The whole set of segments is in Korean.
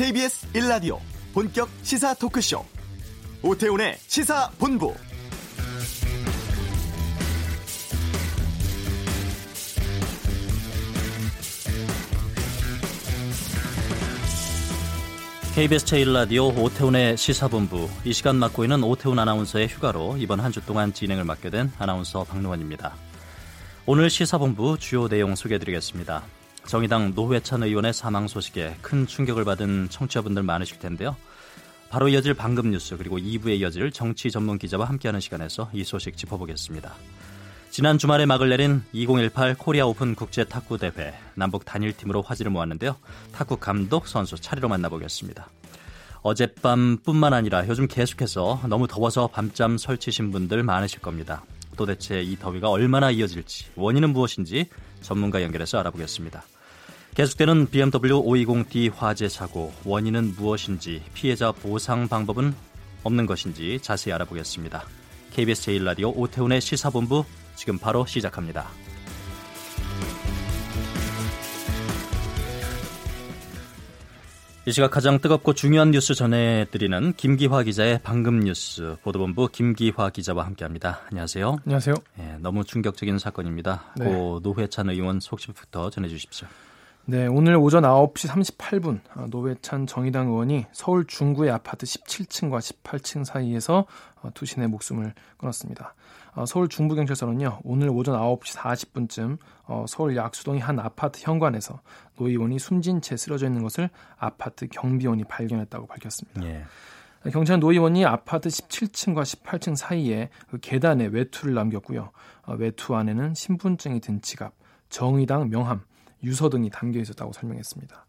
KBS 1라디오 본격 시사 토크쇼 오태훈의 시사본부 KBS 제1라디오 오태훈의 시사본부 이 시간 맡고 있는 오태훈 아나운서의 휴가로 이번 한 주 동안 진행을 맡게 된 아나운서 박노원입니다. 오늘 시사본부 주요 내용 소개해드리겠습니다. 정의당 노회찬 의원의 사망 소식에 큰 충격을 받은 청취자분들 많으실 텐데요. 바로 이어질 방금 뉴스 그리고 2부에 이어질 정치 전문 기자와 함께하는 시간에서 이 소식 짚어보겠습니다. 지난 주말에 막을 내린 2018 코리아 오픈 국제 탁구 대회 남북 단일팀으로 화제를 모았는데요. 탁구 감독 선수 차례로 만나보겠습니다. 어젯밤뿐만 아니라 요즘 계속해서 너무 더워서 밤잠 설치신 분들 많으실 겁니다. 도대체 이 더위가 얼마나 이어질지 원인은 무엇인지 전문가 연결해서 알아보겠습니다. 계속되는 BMW 520D 화재 사고 원인은 무엇인지 피해자 보상 방법은 없는 것인지 자세히 알아보겠습니다. KBS 제1라디오 오태훈의 시사본부 지금 바로 시작합니다. 이 시각 가장 뜨겁고 중요한 뉴스 전해드리는 김기화 기자의 방금 뉴스 보도본부 김기화 기자와 함께합니다. 안녕하세요. 안녕하세요. 네, 너무 충격적인 사건입니다. 네. 고 노회찬 의원 소식부터 전해주십시오. 네, 오늘 오전 9시 38분 어, 노회찬 정의당 의원이 서울 중구의 아파트 17층과 18층 사이에서 어, 투신해 목숨을 끊었습니다. 어, 서울 중부경찰서는요 오늘 오전 9시 40분쯤 서울 약수동의 한 아파트 현관에서 노 의원이 숨진 채 쓰러져 있는 것을 아파트 경비원이 발견했다고 밝혔습니다. 예. 경찰은 노 의원이 아파트 17층과 18층 사이에 그 계단에 외투를 남겼고요. 외투 안에는 신분증이 든 지갑, 정의당 명함, 유서 등이 담겨 있었다고 설명했습니다.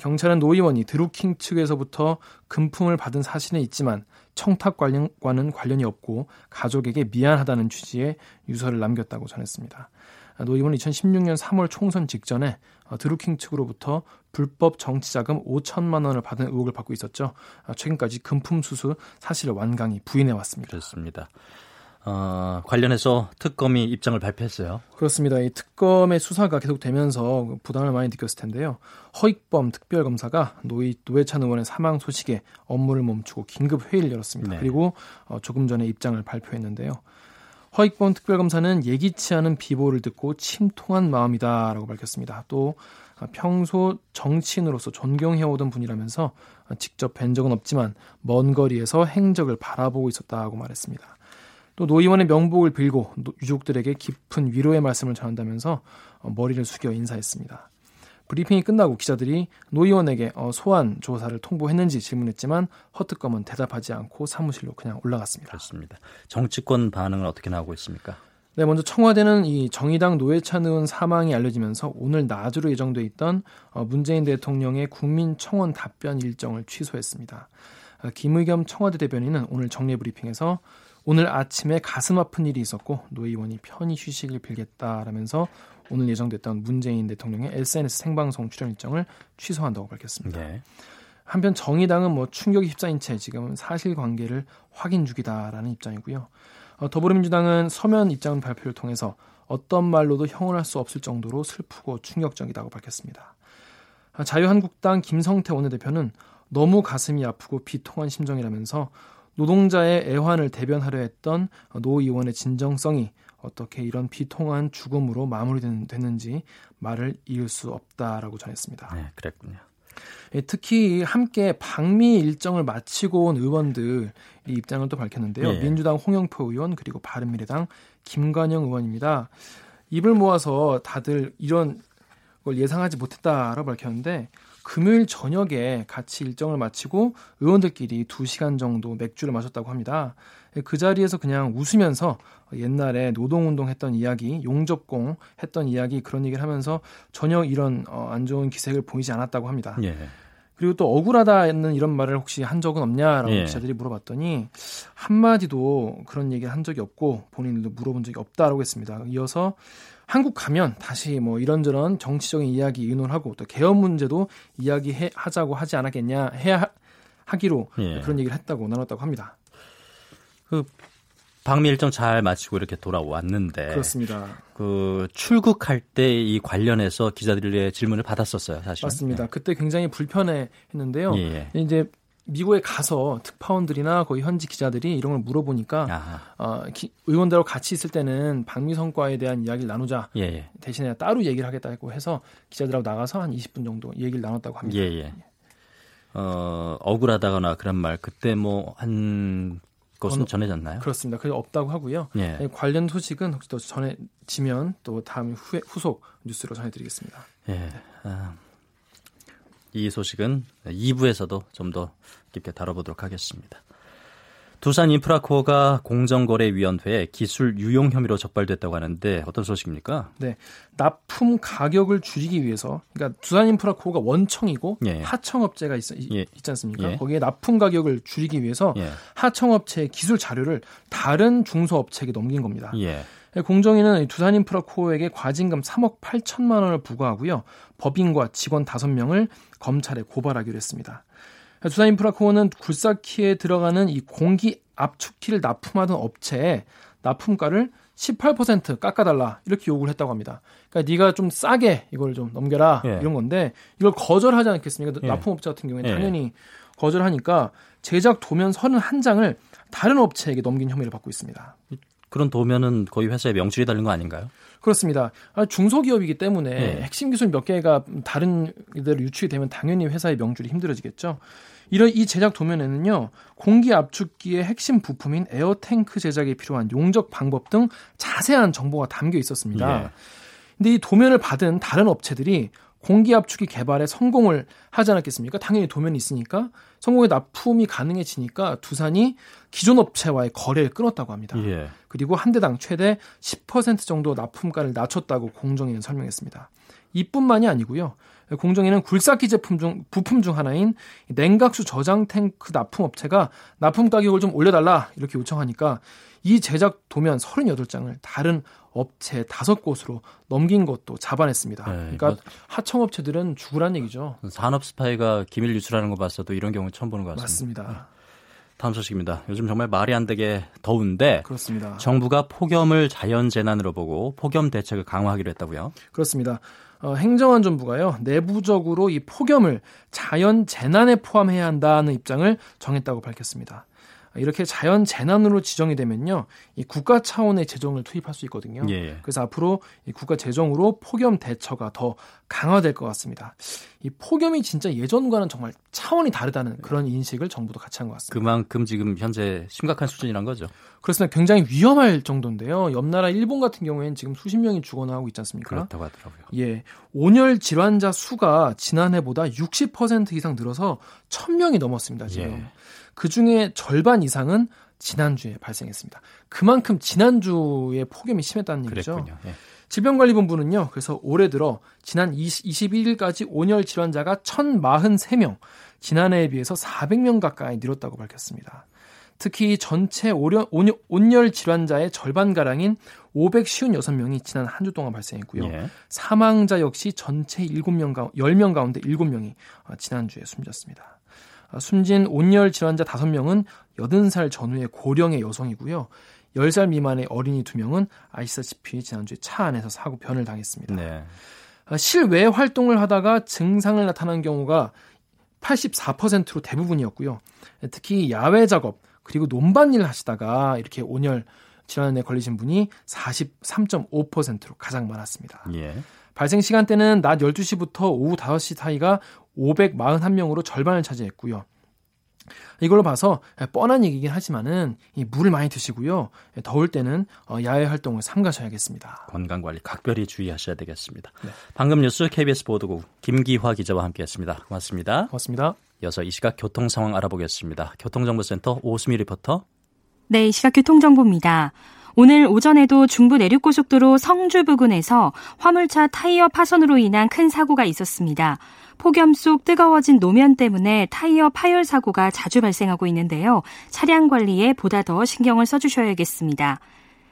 경찰은 노 의원이 드루킹 측에서부터 금품을 받은 사실은 있지만 청탁과는 관련이 없고 가족에게 미안하다는 취지의 유서를 남겼다고 전했습니다. 노 의원은 2016년 3월 총선 직전에 드루킹 측으로부터 불법 정치자금 5천만 원을 받은 의혹을 받고 있었죠. 최근까지 금품 수수 사실을 완강히 부인해 왔습니다. 그렇습니다. 어, 관련해서 특검이 입장을 발표했어요. 그렇습니다. 이 특검의 수사가 계속되면서 부담을 많이 느꼈을 텐데요. 허익범 특별검사가 노이, 노회찬 의원의 사망 소식에 업무를 멈추고 긴급 회의를 열었습니다. 네. 그리고 어, 조금 전에 입장을 발표했는데요. 허익범 특별검사는 예기치 않은 비보를 듣고 침통한 마음이다라고 밝혔습니다. 또 평소 정치인으로서 존경해오던 분이라면서 직접 뵌 적은 없지만 먼 거리에서 행적을 바라보고 있었다고 말했습니다. 또 노 의원의 명복을 빌고 유족들에게 깊은 위로의 말씀을 전한다면서 어, 머리를 숙여 인사했습니다. 브리핑이 끝나고 기자들이 노 의원에게 어, 소환 조사를 통보했는지 질문했지만 허특검은 대답하지 않고 사무실로 그냥 올라갔습니다. 그렇습니다. 정치권 반응은 어떻게 나오고 있습니까? 네, 먼저 청와대는 이 정의당 노회찬 의원 사망이 알려지면서 오늘 낮으로 예정돼 있던 어, 문재인 대통령의 국민청원 답변 일정을 취소했습니다. 김의겸 청와대 대변인은 오늘 정례 브리핑에서 오늘 아침에 가슴 아픈 일이 있었고 노 의원이 편히 쉬시길 빌겠다라면서 오늘 예정됐던 문재인 대통령의 SNS 생방송 출연 일정을 취소한다고 밝혔습니다. 네. 한편 정의당은 뭐 충격에 휩싸인 채 지금 사실관계를 확인 중이다라는 입장이고요. 어, 더불어민주당은 서면 입장 발표를 통해서 어떤 말로도 형언할 수 없을 정도로 슬프고 충격적이다고 밝혔습니다. 아, 자유한국당 김성태 원내대표는 너무 가슴이 아프고 비통한 심정이라면서 노동자의 애환을 대변하려 했던 노 의원의 진정성이 어떻게 이런 비통한 죽음으로 마무리됐는지 말을 이을 수 없다라고 전했습니다. 네, 그랬군요. 예, 특히 함께 방미 일정을 마치고 온 의원들 이 입장을 또 밝혔는데요. 네. 민주당 홍영표 의원 그리고 바른미래당 김관영 의원입니다. 입을 모아서 다들 이런 걸 예상하지 못했다라고 밝혔는데 금요일 저녁에 같이 일정을 마치고 의원들끼리 2시간 정도 맥주를 마셨다고 합니다. 그 자리에서 그냥 웃으면서 옛날에 노동운동 했던 이야기, 용접공 했던 이야기 그런 얘기를 하면서 전혀 이런 어, 안 좋은 기색을 보이지 않았다고 합니다. 예. 그리고 또 억울하다는 이런 말을 혹시 한 적은 없냐라고 예. 기자들이 물어봤더니 한마디도 그런 얘기를 한 적이 없고 본인들도 물어본 적이 없다라고 했습니다. 이어서 한국 가면 다시 뭐 이런저런 정치적인 이야기 의논하고 또 개헌 문제도 이야기하자고 하지 않았겠냐 해야 하기로 예. 그런 얘기를 했다고 나눴다고 합니다. 그 방미 일정 잘 마치고 이렇게 돌아왔는데 그렇습니다. 그 출국할 때 이 관련해서 기자들의 질문을 받았었어요, 사실. 맞습니다. 네. 그때 굉장히 불편해 했는데요. 예. 이제 미국에 가서 특파원들이나 거기 현지 기자들이 이런 걸 물어보니까 어, 기, 의원들하고 같이 있을 때는 방미 성과에 대한 이야기를 나누자 예, 예. 대신에 따로 얘기를 하겠다고 해서 기자들하고 나가서 한 20분 정도 얘기를 나눴다고 합니다. 예, 예. 어, 억울하다거나 그런 말 그때 뭐 한 것은 전해졌나요? 그렇습니다. 그게 없다고 하고요. 예. 관련 소식은 혹시 더 전해지면 또 다음 후에 후속 뉴스로 전해드리겠습니다. 예. 아, 이 소식은 2부에서도 좀 더 깊게 다뤄보도록 하겠습니다. 두산 인프라코어가 공정거래위원회에 기술 유용 혐의로 적발됐다고 하는데 어떤 소식입니까? 네, 납품 가격을 줄이기 위해서 그러니까 두산 인프라코어가 원청이고 예. 하청업체가 있, 예. 있지 않습니까? 예. 거기에 납품 가격을 줄이기 위해서 예. 하청업체의 기술 자료를 다른 중소업체에게 넘긴 겁니다. 예. 공정위는 두산인프라코어에게 과징금 3억 8천만 원을 부과하고요. 법인과 직원 5명을 검찰에 고발하기로 했습니다. 두산인프라코어는 굴삭키에 들어가는 이 공기 압축키를 납품하던 업체에 납품가를 18% 깎아달라 이렇게 요구를 했다고 합니다. 그러니까 네가 좀 싸게 이걸 좀 넘겨라 예. 이런 건데 이걸 거절하지 않겠습니까? 예. 납품업체 같은 경우에 예. 당연히 거절하니까 제작 도면 31장을 다른 업체에게 넘긴 혐의를 받고 있습니다. 그런 도면은 거의 회사에 명출이 달린 거 아닌가요? 그렇습니다. 아, 중소기업이기 때문에 네. 핵심 기술 몇 개가 다른 데로 유출이 되면 당연히 회사의 명줄이 힘들어지겠죠. 이런 이 제작 도면에는요 공기 압축기의 핵심 부품인 에어탱크 제작에 필요한 용적 방법 등 자세한 정보가 담겨 있었습니다. 네. 근데 이 도면을 받은 다른 업체들이 공기 압축기 개발에 성공을 하지 않았겠습니까? 당연히 도면이 있으니까 성공의 납품이 가능해지니까 두산이 기존 업체와의 거래를 끊었다고 합니다. 예. 그리고 한 대당 최대 10% 정도 납품가를 낮췄다고 공정위는 설명했습니다. 이뿐만이 아니고요. 공정위는 굴삭기 제품 중 부품 중 하나인 냉각수 저장 탱크 납품 업체가 납품 가격을 좀 올려달라 이렇게 요청하니까 이 제작 도면 38장을 다른 업체 다섯 곳으로 넘긴 것도 잡아냈습니다. 네, 그러니까 하청업체들은 죽으란 얘기죠. 산업 스파이가 기밀 유출하는 거 봤어도 이런 경우 처음 보는 것 같습니다. 맞습니다. 다음 소식입니다. 요즘 정말 말이 안 되게 더운데 그렇습니다. 정부가 폭염을 자연 재난으로 보고 폭염 대책을 강화하기로 했다고요? 그렇습니다. 어, 행정안전부가요 내부적으로 이 폭염을 자연 재난에 포함해야 한다는 입장을 정했다고 밝혔습니다. 이렇게 자연 재난으로 지정이 되면요, 이 국가 차원의 재정을 투입할 수 있거든요. 예. 그래서 앞으로 이 국가 재정으로 폭염 대처가 더 강화될 것 같습니다. 이 폭염이 진짜 예전과는 정말 차원이 다르다는 그런 인식을 정부도 같이 한 것 같습니다. 그만큼 지금 현재 심각한 수준이란 거죠. 그렇습니다. 굉장히 위험할 정도인데요. 옆 나라 일본 같은 경우에는 지금 수십 명이 죽어나 하고 있지 않습니까? 그렇다고 하더라고요. 예. 온열 질환자 수가 지난해보다 60% 이상 늘어서 1000명이 넘었습니다, 지금. 예. 그 중에 절반 이상은 지난주에 발생했습니다. 그만큼 지난주에 폭염이 심했다는 얘기죠. 예. 질병관리본부는요, 그래서 올해 들어 지난 20, 21일까지 온열 질환자가 1,043명, 지난해에 비해서 400명 가까이 늘었다고 밝혔습니다. 특히 전체 온열 질환자의 절반가량인 556명이 지난 한 주 동안 발생했고요. 예. 사망자 역시 전체 7명 가, 10명 가운데 7명이 어, 지난주에 숨졌습니다. 아, 숨진 온열 질환자 5명은 80살 전후의 고령의 여성이고요. 10살 미만의 어린이 2명은 아시다시피 지난주에 차 안에서 사고 변을 당했습니다. 네. 아, 실외 활동을 하다가 증상을 나타난 경우가 84%로 대부분이었고요. 특히 야외 작업 그리고 논밭일 하시다가 이렇게 온열 질환에 걸리신 분이 43.5%로 가장 많았습니다. 예. 발생 시간대는 낮 12시부터 오후 5시 사이가 541명으로 절반을 차지했고요. 이걸로 봐서 뻔한 얘기긴 하지만은 이 물을 많이 드시고요. 더울 때는 어, 야외 활동을 삼가셔야겠습니다. 건강 관리 각별히 주의하셔야 되겠습니다. 네. 방금 뉴스 KBS 보도국 김기화 기자와 함께했습니다. 고맙습니다. 고맙습니다. 이어서 이 시각 교통 상황 알아보겠습니다. 교통정보센터 오수미 리포터. 네, 이 시각 교통정보입니다. 오늘 오전에도 중부 내륙고속도로 성주 부근에서 화물차 타이어 파손으로 인한 큰 사고가 있었습니다. 폭염 속 뜨거워진 노면 때문에 타이어 파열 사고가 자주 발생하고 있는데요. 차량 관리에 보다 더 신경을 써주셔야겠습니다.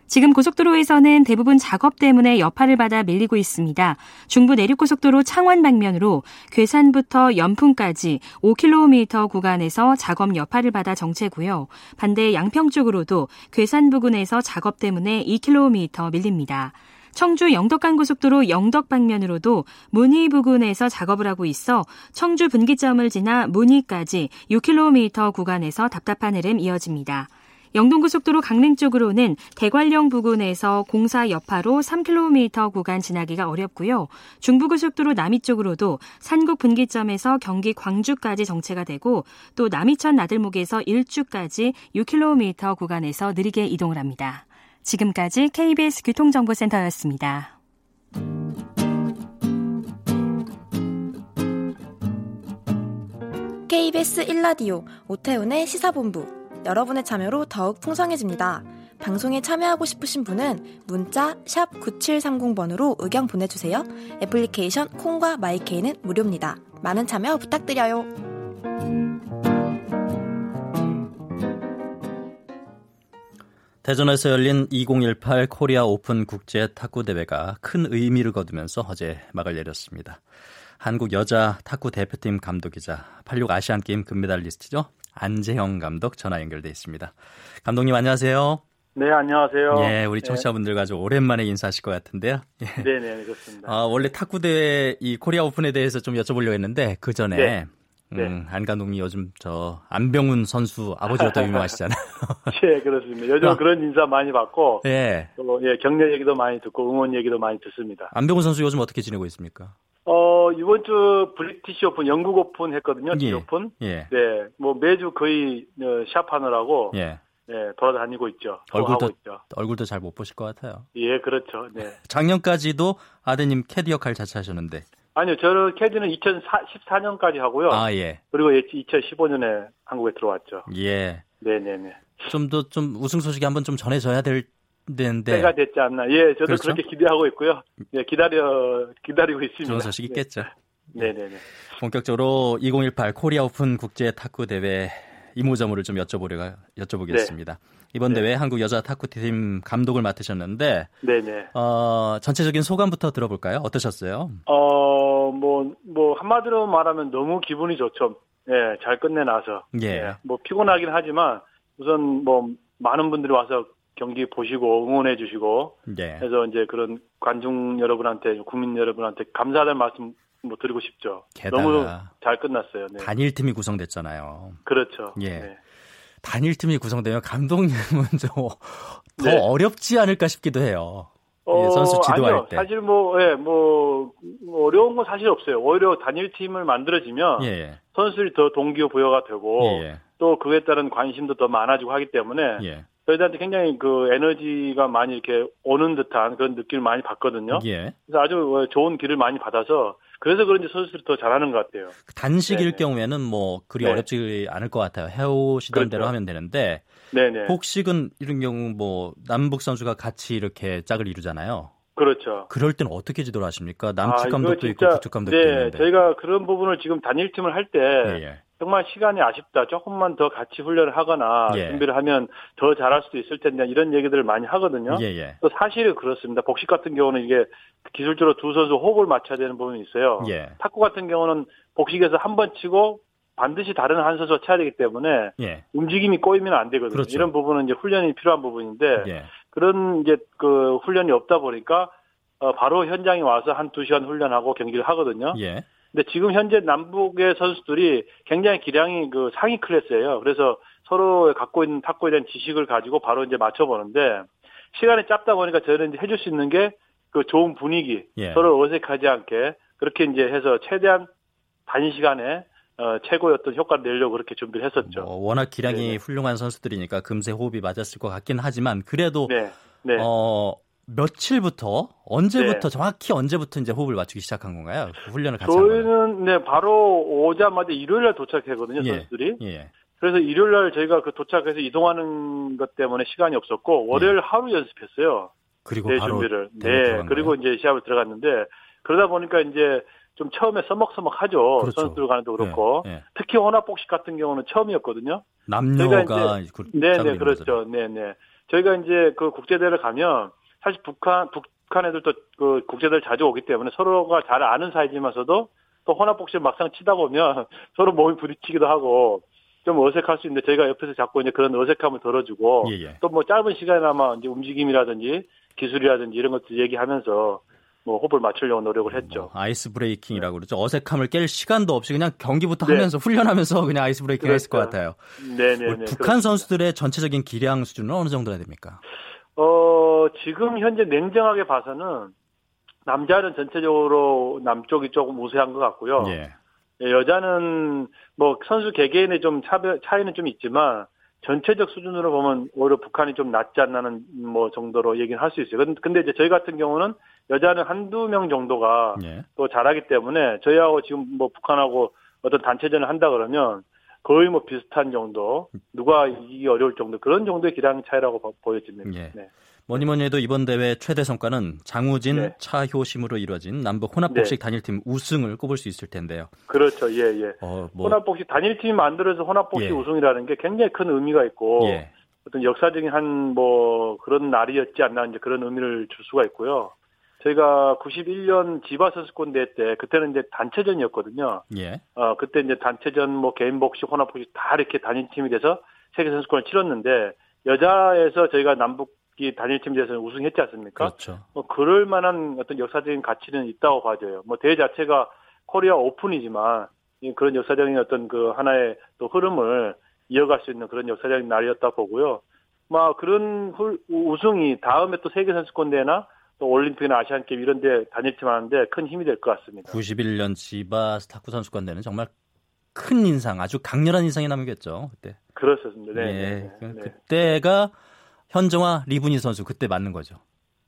지금 고속도로에서는 대부분 작업 때문에 여파를 받아 밀리고 있습니다. 중부 내륙고속도로 창원 방면으로 괴산부터 연풍까지 5km 구간에서 작업 여파를 받아 정체고요. 반대 양평 쪽으로도 괴산 부근에서 작업 때문에 2km 밀립니다. 청주 영덕간 고속도로 영덕 방면으로도 문희 부근에서 작업을 하고 있어 청주 분기점을 지나 문희까지 6km 구간에서 답답한 흐름 이어집니다. 영동고속도로 강릉 쪽으로는 대관령 부근에서 공사 여파로 3km 구간 지나기가 어렵고요. 중부고속도로 남이 쪽으로도 산곡 분기점에서 경기 광주까지 정체가 되고 또 남이천 나들목에서 일주까지 6km 구간에서 느리게 이동을 합니다. 지금까지 KBS 교통정보센터였습니다. KBS 1라디오 오태훈의 시사본부 여러분의 참여로 더욱 풍성해집니다. 방송에 참여하고 싶으신 분은 문자 9730번으로 의견 보내주세요. 애플리케이션 콩과 마이케이는 무료입니다. 많은 참여 부탁드려요. 대전에서 열린 2018 코리아 오픈 국제 탁구 대회가 큰 의미를 거두면서 어제 막을 내렸습니다. 한국 여자 탁구 대표팀 감독이자 86 아시안 게임 금메달리스트죠. 안재형 감독 전화 연결돼 있습니다. 감독님 안녕하세요. 네, 안녕하세요. 예, 우리 네. 청취자분들과 아주 오랜만에 인사하실 것 같은데요. 예. 네, 네, 그렇습니다. 아, 원래 탁구 대회 이 코리아 오픈에 대해서 좀 여쭤보려고 했는데 그 전에 네. 네. 음, 안 감독님 요즘 저 안병훈 선수 아버지로 또 유명하시잖아요. 예, 그렇습니다. 요즘 어. 그런 인사 많이 받고, 예, 또 예, 격려 얘기도 많이 듣고 응원 얘기도 많이 듣습니다. 안병훈 선수 요즘 어떻게 지내고 있습니까? 어 이번 주 브리티시 오픈, 영국 오픈 했거든요. 예. 오픈. 예. 네, 뭐 매주 거의 어, 시합하느라고. 예. 네, 돌아다니고 있죠. 얼굴도 있죠. 얼굴도 잘 못 보실 것 같아요. 예, 그렇죠. 네. 작년까지도 아드님 캐디 역할 자처 하셨는데. 아니요, 저는 캐디는 2014년까지 하고요. 아, 예. 그리고 2015년에 한국에 들어왔죠. 예. 네네네. 좀 더 좀 우승 소식이 한번 좀 전해져야 될 텐데. 때가 됐지 않나. 예, 저도 그렇죠? 그렇게 기대하고 있고요. 예, 기다려, 기다리고 있습니다. 좋은 소식 있겠죠. 네. 네네네. 본격적으로 2018 코리아 오픈 국제 탁구 대회 이모저모를 좀 여쭤보려 여쭤보겠습니다. 네. 이번 네. 대회 한국 여자 탁구팀 감독을 맡으셨는데, 네네. 어, 전체적인 소감부터 들어볼까요? 어떠셨어요? 어, 뭐, 뭐, 한마디로 말하면 너무 기분이 좋죠. 예, 잘 끝내놔서. 예. 예. 뭐, 피곤하긴 하지만, 우선 뭐, 많은 분들이 와서 경기 보시고 응원해 주시고, 예. 그래서 이제 그런 관중 여러분한테, 국민 여러분한테 감사하다는 말씀 뭐 드리고 싶죠. 너무 잘 끝났어요. 네. 단일 팀이 구성됐잖아요. 그렇죠. 예. 네. 단일 팀이 구성되면 감독님은 좀더 네. 어렵지 않을까 싶기도 해요. 어, 선수 지도할 아니요. 때. 사실 뭐, 예, 뭐, 어려운 건 사실 없어요. 오히려 단일팀을 만들어지면 예. 선수들이 더 동기부여가 되고 예. 또 그에 따른 관심도 더 많아지고 하기 때문에 예. 저희들한테 굉장히 그 에너지가 많이 이렇게 오는 듯한 그런 느낌을 많이 받거든요. 예. 그래서 아주 좋은 길을 많이 받아서 그래서 그런지 선수들이 더 잘하는 것 같아요. 단식일 네 경우에는 뭐 그리 네. 어렵지 않을 것 같아요. 해오시던 그렇죠. 대로 하면 되는데 네네. 복식은 이런 경우 뭐 남북 선수가 같이 이렇게 짝을 이루잖아요. 그렇죠. 그럴 때는 어떻게 지도를 하십니까? 남측 아, 감독도 있고 북측 감독도 네, 있는데. 저희가 그런 부분을 지금 단일팀을 할때 예, 예. 정말 시간이 아쉽다. 조금만 더 같이 훈련을 하거나 예. 준비를 하면 더 잘할 수도 있을 텐데 이런 얘기들을 많이 하거든요. 예, 예. 또 사실은 그렇습니다. 복식 같은 경우는 이게 기술적으로 두 선수 호흡을 맞춰야 되는 부분이 있어요. 예. 탁구 같은 경우는 복식에서 한 번 치고 반드시 다른 한 선수가 쳐야 되기 때문에 예. 움직임이 꼬이면 안 되거든요. 그렇죠. 이런 부분은 이제 훈련이 필요한 부분인데 예. 그런 이제 그 훈련이 없다 보니까 어 바로 현장에 와서 한 두 시간 훈련하고 경기를 하거든요. 예. 근데 지금 현재 남북의 선수들이 굉장히 기량이 그 상위 클래스예요. 그래서 서로 갖고 있는 탁구에 대한 지식을 가지고 바로 이제 맞춰보는데 시간이 짧다 보니까 저는 이제 해줄 수 있는 게 그 좋은 분위기, 예. 서로 어색하지 않게 그렇게 이제 해서 최대한 단위 시간에 어, 최고였던 효과를 내려고 그렇게 준비를 했었죠. 뭐 워낙 기량이 네. 훌륭한 선수들이니까 금세 호흡이 맞았을 것 같긴 하지만 그래도 네. 네. 어, 며칠부터 언제부터 네. 정확히 언제부터 이제 호흡을 맞추기 시작한 건가요? 그 훈련을 같이 저희는 네 바로 오자마자 일요일 날 도착했거든요 예. 선수들이. 예. 그래서 일요일 날 저희가 그 도착해서 이동하는 것 때문에 시간이 없었고 월요일 예. 하루 연습했어요. 그리고 네, 준비를. 네. 그리고 이제 시합을 들어갔는데 그러다 보니까 이제 좀 처음에 써먹써먹하죠. 그렇죠. 선수들 간에도 그렇고 예, 예. 특히 혼합복식 같은 경우는 처음이었거든요. 남녀가 네네 그렇죠. 네네 저희가 이제 그 국제대회를 가면 사실 북한 북한 애들도 그 국제대회 자주 오기 때문에 서로가 잘 아는 사이지만서도 또 혼합복싱 막상 치다 보면 서로 몸이 부딪히기도 하고 좀 어색할 수 있는데 저희가 옆에서 자꾸 이제 그런 어색함을 덜어주고 예, 예. 또뭐 짧은 시간에나마 이제 움직임이라든지 기술이라든지 이런 것들 얘기하면서 뭐 호흡을 맞추려고 노력을 했죠. 뭐 ice breaking이라고 그러죠. 어색함을 깰 시간도 없이 그냥 경기부터 네. 하면서 훈련하면서 그냥 ice breaking 했을 것 같아요. 네네. 북한 선수들의 전체적인 기량 수준은 어느 정도나 됩니까? 어 지금 현재 냉정하게 봐서는 남자는 전체적으로 남쪽이 조금 우세한 것 같고요. 예. 예 여자는 뭐 선수 개개인의 좀 차별 차이는 좀 있지만 전체적 수준으로 보면 오히려 북한이 좀 낫지 않나는 뭐 정도로 얘기는 할 수 있어요. 근데 이제 저희 같은 경우는 여자는 한두 명 정도가 예. 또 잘하기 때문에 저희하고 지금 뭐 북한하고 어떤 단체전을 한다 그러면 거의 뭐 비슷한 정도 누가 이기 어려울 정도 그런 정도의 기량 차이라고 보여집니다. 예. 네. 뭐니 뭐니 해도 이번 대회 최대 성과는 장우진, 네. 차효심으로 이루어진 남북 혼합복식 네. 단일팀 우승을 꼽을 수 있을 텐데요. 그렇죠. 예, 예. 어, 뭐... 혼합복식 단일팀이 만들어서 혼합복식 예. 우승이라는 게 굉장히 큰 의미가 있고 예. 어떤 역사적인 한 뭐 그런 날이었지 않나 이제 그런 의미를 줄 수가 있고요. 저희가 91년 지바 선수권 대회 때 그때는 이제 단체전이었거든요. 예. 어 그때 이제 단체전 뭐 개인 복식 혼합 복식 다 이렇게 단일 팀이 돼서 세계 선수권을 치렀는데 여자에서 저희가 남북 이 단일 팀 대회에서 우승했지 않습니까? 그렇죠. 뭐 그럴 만한 어떤 역사적인 가치는 있다고 봐져요. 뭐 대회 자체가 코리아 오픈이지만 그런 역사적인 어떤 그 하나의 또 흐름을 이어갈 수 있는 그런 역사적인 날이었다 보고요. 막 그런 우승이 다음에 또 세계 선수권 대회나 또 올림픽이나 아시안 게임 이런 데 단일 팀 하는데 큰 힘이 될 것 같습니다. 91년 지바 스타쿠 선수권 대회는 정말 큰 인상, 아주 강렬한 인상이 남겼죠. 그때. 그렇습니다. 네. 예, 네. 네. 그 그때가 현정화, 리분희 선수 그때 맞는 거죠.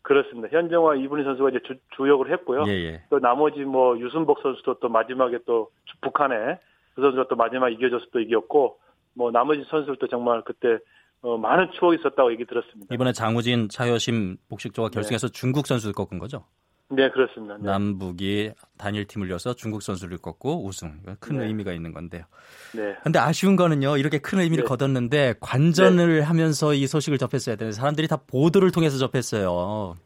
그렇습니다. 현정화, 이분희 선수가 이제 주, 역을 했고요. 예, 예. 또 나머지 뭐 유순복 선수도 또 마지막에 또 북한에 그 선수가 또 마지막 이겨줘서 또 이겼고 뭐 나머지 선수들도 정말 그때 어, 많은 추억이 있었다고 얘기 들었습니다. 이번에 장우진, 차효심 복식조가 결승에서 네. 중국 선수를 꺾은 거죠? 네, 그렇습니다. 네. 남북이 단일팀을 이어서 중국 선수를 꺾고 우승. 큰 네. 의미가 있는 건데요. 네. 근데 아쉬운 거는요. 이렇게 큰 의미를 네. 거뒀는데 관전을 네. 하면서 이 소식을 접했어야 되는데 사람들이 다 보도를 통해서 접했어요.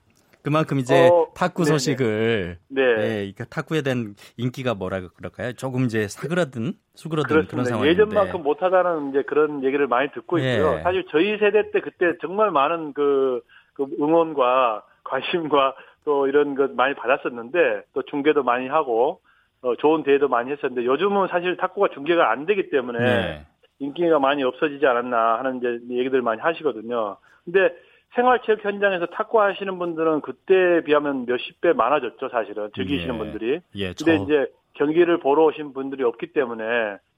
그만큼 이제 어, 탁구 소식을 네. 네. 그 탁구에 대한 인기가 뭐라 그럴까요? 조금 이제 사그라든 수그러든. 그런 상황인데 예전만큼 못하다는 이제 그런 얘기를 많이 듣고 네. 있고요. 사실 저희 세대 때 그때 정말 많은 그, 그 응원과 관심과 또 이런 것 많이 받았었는데 또 중계도 많이 하고 어, 좋은 대회도 많이 했었는데 요즘은 사실 탁구가 중계가 안 되기 때문에 네. 인기가 많이 없어지지 않았나 하는 이제 얘기들 많이 하시거든요. 근데 생활체육 현장에서 탁구 하시는 분들은 그때에 비하면 몇십 배 많아졌죠, 사실은. 즐기시는 예. 분들이. 예, 근데 저... 이제 경기를 보러 오신 분들이 없기 때문에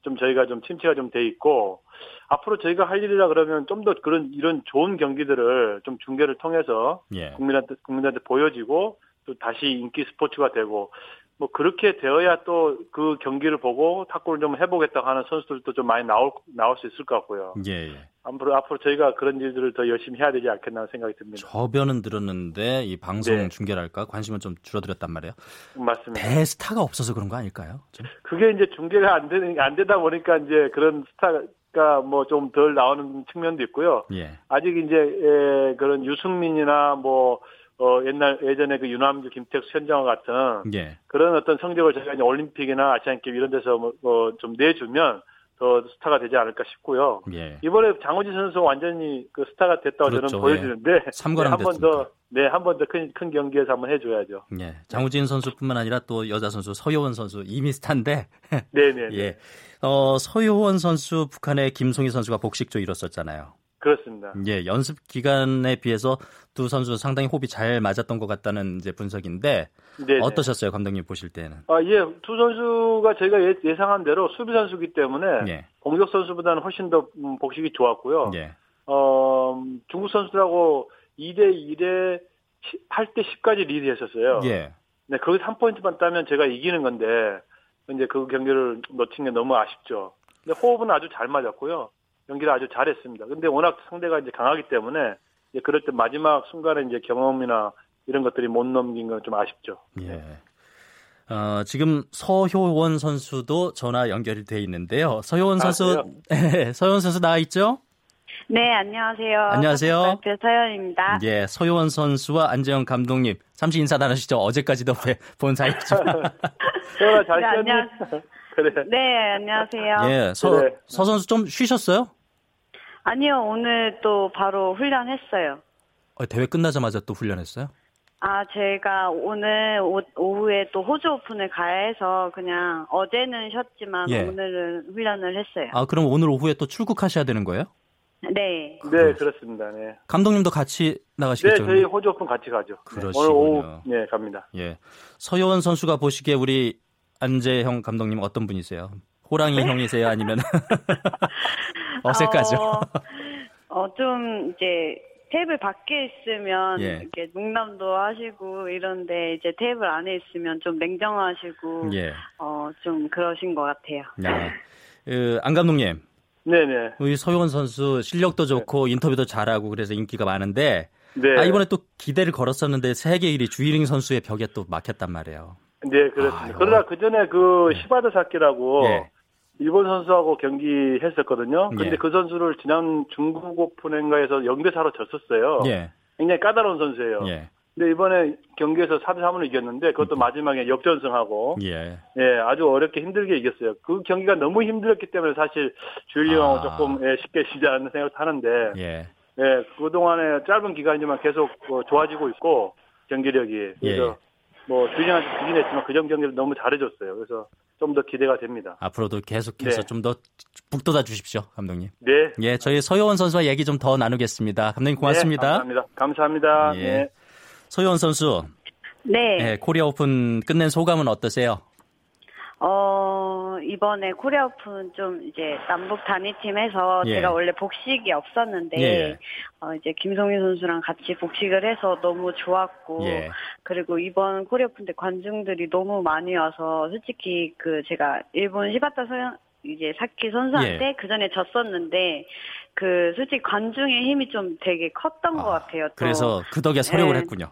좀 저희가 좀 침체가 좀 돼 있고 앞으로 저희가 할 일이라 그러면 좀 더 그런 이런 좋은 경기들을 좀 중계를 통해서 예. 국민한테 국민한테 보여지고 또 다시 인기 스포츠가 되고 뭐 그렇게 되어야 또 그 경기를 보고 탁구를 좀 해보겠다고 하는 선수들도 좀 많이 나올 나올 수 있을 것 같고요. 예, 예. 앞으로 앞으로 저희가 그런 일들을 더 열심히 해야 되지 않겠나 생각이 듭니다. 저변은 들었는데 이 방송 네. 중계랄까 관심은 좀 줄어들었단 말이에요. 맞습니다. 대스타가 없어서 그런 거 아닐까요? 좀? 그게 이제 중계가 안 되는 안 되다 보니까 이제 그런 스타가 뭐 좀 덜 나오는 측면도 있고요. 예. 아직 이제 에, 그런 유승민이나 뭐 어, 옛날, 예전에 그 유남주, 김택수, 현정화 같은 예. 그런 어떤 성적을 저희가 이제 올림픽이나 아시안 게임 이런 데서 뭐, 뭐좀 내주면 더 스타가 되지 않을까 싶고요. 예. 이번에 장호지 선수 완전히 그 스타가 됐다고 그렇죠. 저는 보여지는데 예. 네, 한번 더, 네, 한 번 더 큰 큰 경기에서 한번 해 줘야죠. 예. 장호진 선수뿐만 아니라 또 여자 선수 서효원 선수 이미 스타인데. 네 네. 예. 어, 서효원 선수 북한의 김송희 선수가 복식조 이뤘었잖아요. 그렇습니다. 예, 연습 기간에 비해서 두 선수 상당히 호흡이 잘 맞았던 것 같다는 이제 분석인데 네네. 어떠셨어요, 감독님 보실 때는? 아, 예, 두 선수가 저희가 예, 상한 대로 수비 선수기 때문에 예. 공격 선수보다는 훨씬 더 음, 복식이 좋았고요. 예. 어, 중국 선수라고 2대 1에 8대 10까지 리드했었어요. 예. 네, 거기서 한 포인트만 따면 제가 이기는 건데 이제 그 경기를 놓친 게 너무 아쉽죠. 근데 호흡은 아주 잘 맞았고요. 연기를 아주 잘했습니다. 근데 워낙 상대가 이제 강하기 때문에 이제 그럴 때 마지막 순간에 이제 경험이나 이런 것들이 못 넘긴 건 좀 아쉽죠. 예. 어, 지금 서효원 선수도 전화 연결이 돼 있는데요. 서효원 아, 선수, 네, 서효원 선수 나와 있죠? 네, 안녕하세요. 안녕하세요. 배서연입니다. 예, 서효원 선수와 안재영 감독님 잠시 인사 나누시죠. 어제까지도 본 사이죠. 서연아 잘 쉬었니? 네, 그래. 네, 안녕하세요. 예, 서, 그래. 서 선수 좀 쉬셨어요? 아니요, 오늘 또 바로 훈련했어요. 어, 대회 끝나자마자 또 훈련했어요? 아, 제가 오늘 오, 오후에 또 호주 오픈을 가야 해서 그냥 어제는 쉬었지만 예. 오늘은 훈련을 했어요. 아, 그럼 오늘 오후에 또 출국하셔야 되는 거예요? 네. 네, 그렇습니다. 네. 감독님도 같이 나가시겠죠? 네, 저희 호주 오픈 같이 가죠. 그러시군요. 오늘 오후 네, 갑니다. 예. 서효원 선수가 보시기에 우리 안재형 감독님 어떤 분이세요? 호랑이 네? 형이세요? 아니면 어색하죠? 어, 어, 좀 이제 테이블 밖에 있으면 예. 이렇게 농담도 하시고 이런데 이제 테이블 안에 있으면 좀 냉정하시고 예. 어 좀 그러신 것 같아요. 네. 그, 안 감독님. 네네. 우리 서효원 선수 실력도 좋고 네. 인터뷰도 잘하고 그래서 인기가 많은데 네. 아 이번에 또 기대를 걸었었는데 세계 1위 주희링 선수의 벽에 또 막혔단 말이에요. 네 그렇습니다. 아, 그러나 그 전에 그 네. 시바드 사키라고 예. 일본 선수하고 경기했었거든요. 근데 예. 그 선수를 지난 중국 오픈인가에서 0대 4로 졌었어요. 예. 굉장히 까다로운 선수예요. 예. 근데 이번에 경기에서 4대 3으로 이겼는데 그것도 음. 마지막에 역전승하고 예. 예, 아주 어렵게 힘들게 이겼어요. 그 경기가 너무 힘들었기 때문에 사실 주일리 형하고 아. 조금 예, 쉽게 지지 않는 생각도 하는데 예. 예, 그동안에 짧은 기간이지만 계속 뭐 좋아지고 있고 경기력이 그래서 예. 뭐 주진한테 지긴 했지만 그전 경기를 너무 잘해줬어요. 그래서 좀 더 기대가 됩니다. 앞으로도 계속해서 네. 좀더 북돋아 주십시오, 감독님. 네. 예, 저희 서효원 선수와 얘기 좀 더 나누겠습니다. 감독님 고맙습니다. 네, 감사합니다. 감사합니다. 예. 네. 서효원 선수. 네. 네. 코리아 오픈 끝낸 소감은 어떠세요? 어, 이번에 코리아 오픈 좀 이제 남북 단일팀에서 예. 제가 원래 복식이 없었는데, 예. 어, 이제 김송이 선수랑 같이 복식을 해서 너무 좋았고, 예. 그리고 이번 코리아 오픈 때 관중들이 너무 많이 와서 솔직히 그 제가 일본 시바타 서양, 이제 사키 선수한테 예. 그 전에 졌었는데 그 솔직히 관중의 힘이 좀 되게 컸던 아, 것 같아요. 또. 그래서 그 덕에 서력을 네. 했군요.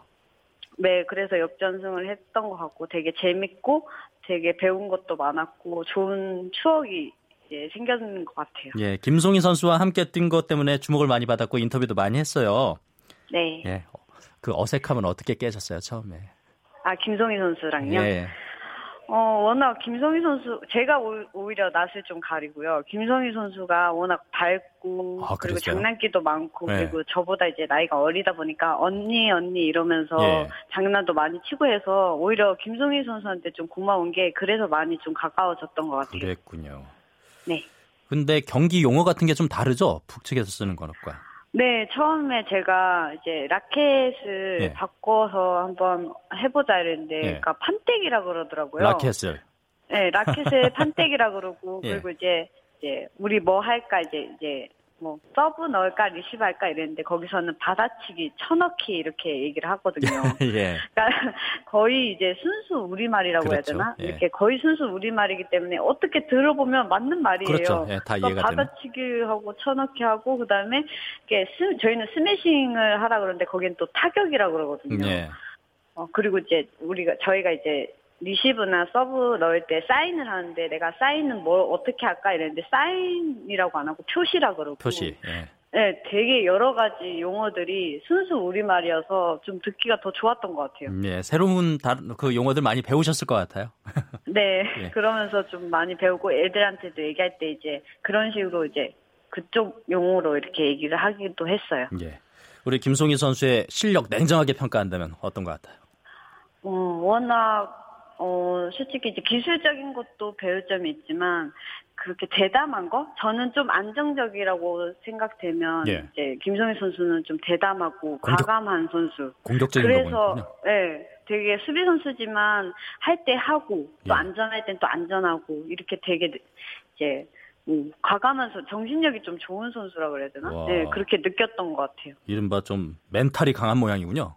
네, 그래서 역전승을 했던 것 같고 되게 재밌고 되게 배운 것도 많았고 좋은 추억이 이제 생겼는 것 같아요. 예, 김송희 선수와 함께 뛴 것 때문에 주목을 많이 받았고 인터뷰도 많이 했어요. 네. 예, 그 어색함은 어떻게 깨졌어요 처음에? 아 김송희 선수랑요? 예. 어, 워낙 김성희 선수, 제가 오, 히려 낯을 좀 가리고요. 김성희 선수가 워낙 밝고, 아, 그리고 장난기도 많고, 네. 그리고 저보다 이제 나이가 어리다 보니까 언니, 언니 이러면서 예. 장난도 많이 치고 해서 오히려 김송이 선수한테 좀 고마운 게 그래서 많이 좀 가까워졌던 것 같아요. 그랬군요. 네. 근데 경기 용어 같은 게 좀 다르죠? 북측에서 쓰는 것과. 네, 처음에 제가 이제 라켓을 네. 바꿔서 한번 해보자 이랬는데, 네. 그러니까 판때기라 그러더라고요. 라켓을. 네, 라켓을 판때기라 그러고, 예. 그리고 이제, 이제, 우리 뭐 할까, 이제, 이제, 뭐 서브 넣을까 리시브 할까 이랬는데 거기서는 받아치기 쳐넣기 이렇게 얘기를 하거든요. 예. 그러니까 거의 이제 순수 우리말이라고 그렇죠. 해야 되나? 예. 이렇게 거의 순수 우리말이기 때문에 어떻게 들어보면 맞는 말이에요. 그렇죠. 예, 다 이해가 받아치기 하고 쳐넣기 하고 그다음에 이게 스, 저희는 스매싱을 하라 그러는데 거기는 또 타격이라고 그러거든요. 예. 어, 그리고 이제 우리가 저희가 이제 리시브나 서브 넣을 때 사인을 하는데 내가 사인은 뭘 어떻게 할까 이랬는데 사인이라고 안 하고 표시라 그러고 표시. 예. 네, 되게 여러 가지 용어들이 순수 우리말이어서 좀 듣기가 더 좋았던 것 같아요. 음, 예, 새로운 그 용어들 많이 배우셨을 것 같아요. 네, 예. 그러면서 좀 많이 배우고 애들한테도 얘기할 때 이제 그런 식으로 이제 그쪽 용어로 이렇게 얘기를 하기도 했어요. 예. 우리 김송희 선수의 실력 냉정하게 평가한다면 어떤 것 같아요? 어, 워낙 어, 솔직히 이제 기술적인 것도 배울 점이 있지만 그렇게 대담한 거? 저는 좀 안정적이라고 생각되면 예. 이제 김성희 선수는 좀 대담하고 공격, 과감한 선수. 공격적인 그래서 예, 네, 되게 수비 선수지만 할 때 하고 또 예. 안전할 땐 또 안전하고 이렇게 되게 이제 음, 과감해서 정신력이 좀 좋은 선수라 그래야 되나? 와. 네, 그렇게 느꼈던 것 같아요. 이른바 좀 멘탈이 강한 모양이군요.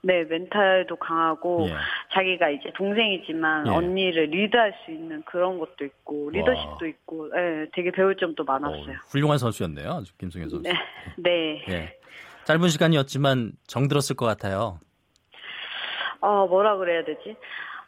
네, 멘탈도 강하고 예. 자기가 이제 동생이지만 예. 언니를 리드할 수 있는 그런 것도 있고 리더십도 와. 있고, 예, 되게 배울 점도 많았어요. 어, 훌륭한 선수였네요, 아주 김승현 선수. 네, 네. 예. 짧은 시간이었지만 정들었을 것 같아요. 어, 뭐라 그래야 되지?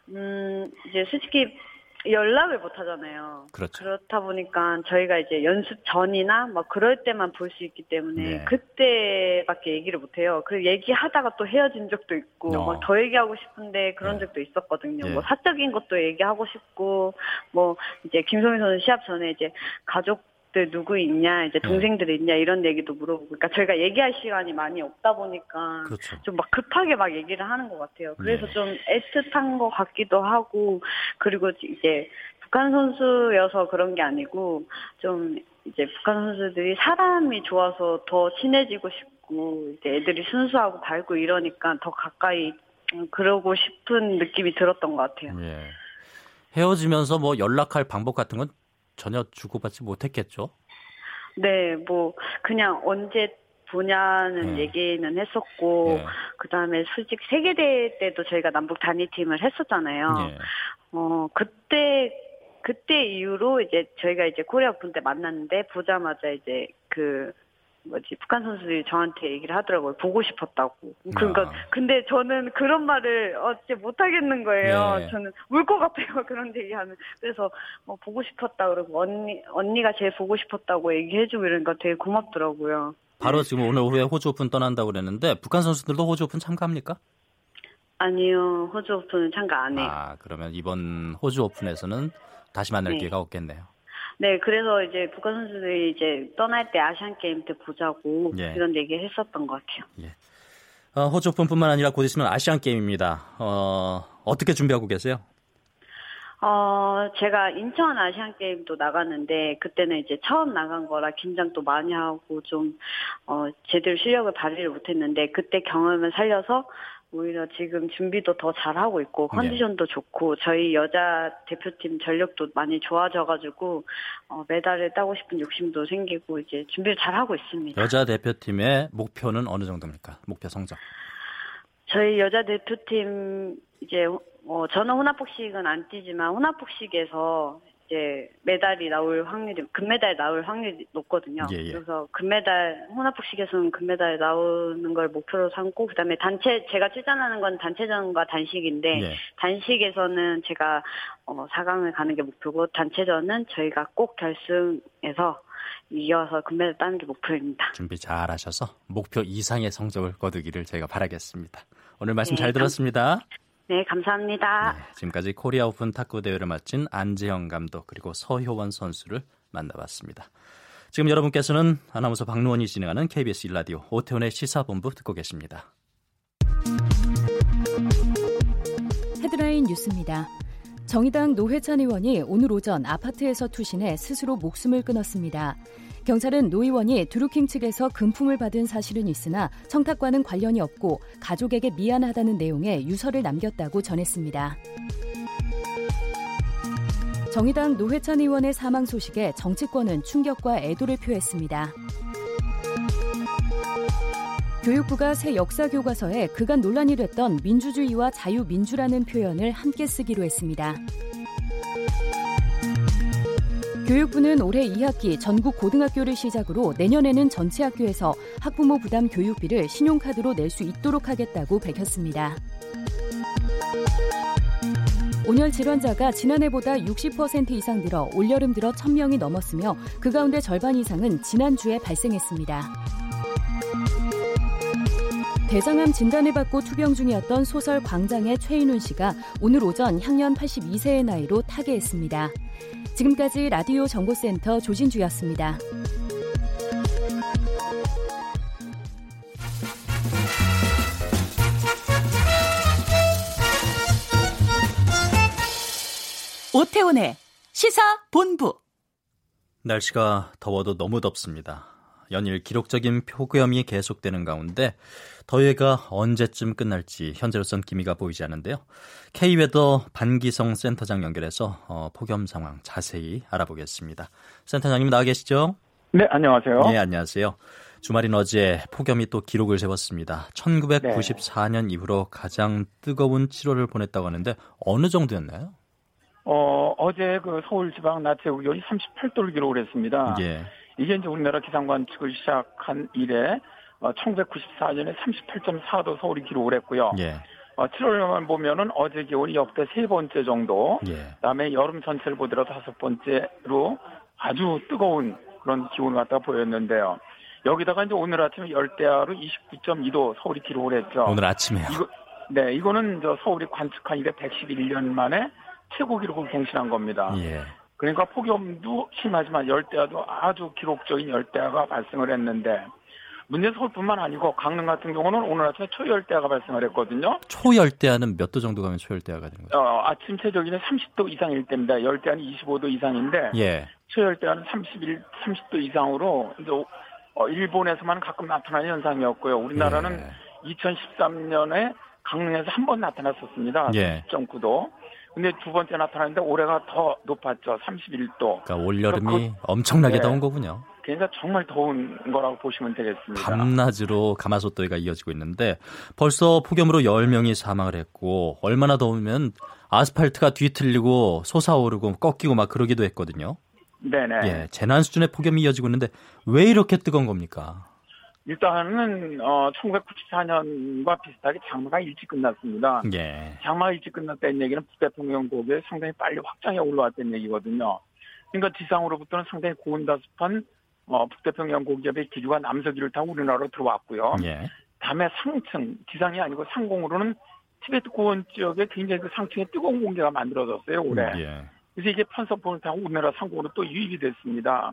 음, 이제 솔직히 연락을 못 하잖아요. 그렇죠. 그렇다 보니까 저희가 이제 연습 전이나 막 그럴 때만 볼 수 있기 때문에 네. 그때밖에 얘기를 못 해요. 그리고 얘기하다가 또 헤어진 적도 있고 어. 막더 얘기하고 싶은데 그런 네. 적도 있었거든요. 네. 뭐 사적인 것도 얘기하고 싶고 뭐 이제 김소민 선수 시합 전에 이제 가족 들 누구 있냐, 이제 네. 동생들 있냐 이런 얘기도 물어보고, 그러니까 저희가 얘기할 시간이 많이 없다 보니까 그렇죠. 좀막 급하게 막 얘기를 하는 것 같아요. 그래서 네. 좀 애틋한 것 같기도 하고, 그리고 이제 북한 선수여서 그런 게 아니고 좀 이제 북한 선수들이 사람이 좋아서 더 친해지고 싶고, 이제 애들이 순수하고 밝고 이러니까 더 가까이 그러고 싶은 느낌이 들었던 것 같아요. 예. 헤어지면서 뭐 연락할 방법 같은 건 전혀 주고받지 못했겠죠? 네, 뭐 그냥 언제 보냐는 네. 얘기는 했었고 네. 그다음에 솔직히 세계 대회 때도 저희가 남북 단위 팀을 했었잖아요. 네. 어 그때 그때 이후로 이제 저희가 이제 코리아 분때 만났는데 보자마자 이제 그 뭐지 북한 선수들이 저한테 얘기를 하더라고요. 보고 싶었다고. 그러니까 아. 근데 저는 그런 말을 어째 못 하겠는 거예요. 예. 저는 울 것 같아요. 그런 얘기하면. 그래서 뭐 보고 싶었다 그러고 언니 언니가 제일 보고 싶었다고 얘기해주고 이러니까 되게 고맙더라고요. 바로 네. 지금 오늘 오후에 호주 오픈 떠난다고 그랬는데 북한 선수들도 호주 오픈 참가합니까? 아니요. 호주 오픈은 참가 안 해요. 아, 그러면 이번 호주 오픈에서는 다시 만날 네. 기회가 없겠네요. 네, 그래서 이제 북한 선수들이 이제 떠날 때 아시안 게임 때 보자고 예. 이런 얘기 했었던 것 같아요. 예. 어, 호주 오픈뿐만 아니라 곧 있으면 아시안 게임입니다. 어, 어떻게 준비하고 계세요? 어, 제가 인천 아시안 게임도 나갔는데 그때는 이제 처음 나간 거라 긴장도 많이 하고 좀 어, 제대로 실력을 발휘를 못했는데 그때 경험을 살려서 오히려 지금 준비도 더 잘하고 있고 네. 컨디션도 네. 좋고 저희 여자 대표팀 전력도 많이 좋아져가지고 어, 메달을 따고 싶은 욕심도 생기고 이제 준비를 잘하고 있습니다. 여자 대표팀의 목표는 어느 정도입니까? 목표 성적? 저희 여자 대표팀 이제 어, 저는 혼합복식은 안 뛰지만 혼합복식에서 이제 메달이 나올 확률이 금메달 나올 확률이 높거든요. 예, 예. 그래서 금메달 혼합복식에서는 금메달 나오는 걸 목표로 삼고 그다음에 단체 제가 출전하는 건 단체전과 단식인데 예. 단식에서는 제가 어 4강을 가는 게 목표고 단체전은 저희가 꼭 결승에서 이겨서 금메달 따는 게 목표입니다. 준비 잘 하셔서 목표 이상의 성적을 거두기를 저희가 바라겠습니다. 오늘 말씀 네, 잘 들었습니다. 네, 감사합니다. 네, 지금까지 코리아 오픈 탁구 대회를 마친 안재형 감독 그리고 서효원 선수를 만나봤습니다. 지금 여러분께서는 아나운서 박노원이 진행하는 KBS 일라디오 오태훈의 시사본부 듣고 계십니다. 헤드라인 뉴스입니다. 정의당 노회찬 의원이 오늘 오전 아파트에서 투신해 스스로 목숨을 끊었습니다. 경찰은 노 의원이 드루킹 측에서 금품을 받은 사실은 있으나 청탁과는 관련이 없고 가족에게 미안하다는 내용의 유서를 남겼다고 전했습니다. 정의당 노회찬 의원의 사망 소식에 정치권은 충격과 애도를 표했습니다. 교육부가 새 역사 교과서에 그간 논란이 됐던 민주주의와 자유민주라는 표현을 함께 쓰기로 했습니다. 교육부는 올해 2학기 전국 고등학교를 시작으로 내년에는 전체 학교에서 학부모 부담 교육비를 신용카드로 낼 수 있도록 하겠다고 밝혔습니다. 온열 질환자가 지난해보다 60% 이상 늘어 올여름 들어 1000명이 넘었으며 그 가운데 절반 이상은 지난주에 발생했습니다. 대장암 진단을 받고 투병 중이었던 소설 광장의 최인훈 씨가 오늘 오전 향년 82세의 나이로 타계했습니다. 지금까지 라디오 정보센터 조진주였습니다. 오태훈의 시사 본부. 날씨가 더워도 너무 덥습니다. 연일 기록적인 폭염이 계속되는 가운데 더위가 언제쯤 끝날지 현재로선 기미가 보이지 않는데요. K웨더 반기성 센터장 연결해서 어, 폭염 상황 자세히 알아보겠습니다. 센터장님 나와 계시죠? 네, 안녕하세요. 네, 안녕하세요. 주말인 어제 폭염이 또 기록을 세웠습니다. 1994년 네. 이후로 가장 뜨거운 7월을 보냈다고 하는데 어느 정도였나요? 어, 어제 그 서울 지방 낮 최고 기온이 38도를 기록을 했습니다. 예. 이게 이제 우리나라 기상 관측을 시작한 이래 어, 1994년에 38.4도 서울이 기록을 했고요. 예. 어, 7월만 보면은 어제 기온이 역대 세 번째 정도, 예. 그다음에 여름 전체를 보더라도 다섯 번째로 아주 뜨거운 그런 기온 갖다 보였는데요. 여기다가 이제 오늘 아침에 열대야로 29.2도 서울이 기록을 했죠. 오늘 아침에요. 이거, 네, 이거는 저 서울이 관측한 이래 111년 만에 최고 기록을 경신한 겁니다. 예. 그러니까 폭염도 심하지만 열대야도 아주 기록적인 열대야가 발생을 했는데 문제는 서울뿐만 아니고 강릉 같은 경우는 오늘 아침에 초열대야가 발생을 했거든요. 초열대야는 몇 도 정도 가면 초열대야가 되는 거죠? 어, 아침 최저기는 30도 이상일 때입니다. 열대야는 25도 이상인데 예. 초열대야는 31, 30도 이상으로 이제 어, 일본에서만 가끔 나타나는 현상이었고요. 우리나라는 예. 2013년에 강릉에서 한 번 나타났었습니다. 예. 10.9도. 근데 두 번째 나타났는데 올해가 더 높았죠. 31도. 그러니까 올 여름이 그, 엄청나게 네. 더운 거군요. 그러니까 정말 더운 거라고 보시면 되겠습니다. 밤낮으로 가마솥더위가 이어지고 있는데 벌써 폭염으로 10명이 사망을 했고 얼마나 더우면 아스팔트가 뒤틀리고 솟아오르고 꺾이고 막 그러기도 했거든요. 네네. 예, 재난 수준의 폭염이 이어지고 있는데 왜 이렇게 뜨거운 겁니까? 일단은 어 1994년과 비슷하게 장마가 일찍 끝났습니다. 예. 장마가 일찍 끝났다는 얘기는 북태평양 고기에 상당히 빨리 확장해 올라왔다는 얘기거든요. 그러니까 지상으로부터는 상당히 고온다습한 어, 북태평양 고기압의 기류가 남서기를 타고 우리나라로 들어왔고요. 예. 다음에 상층, 지상이 아니고 상공으로는 티베트 고원 지역에 굉장히 그 상층에 뜨거운 공기가 만들어졌어요, 올해. 음, 예. 그래서 이게 편서풍을 타고 우리나라 상공으로 또 유입이 됐습니다.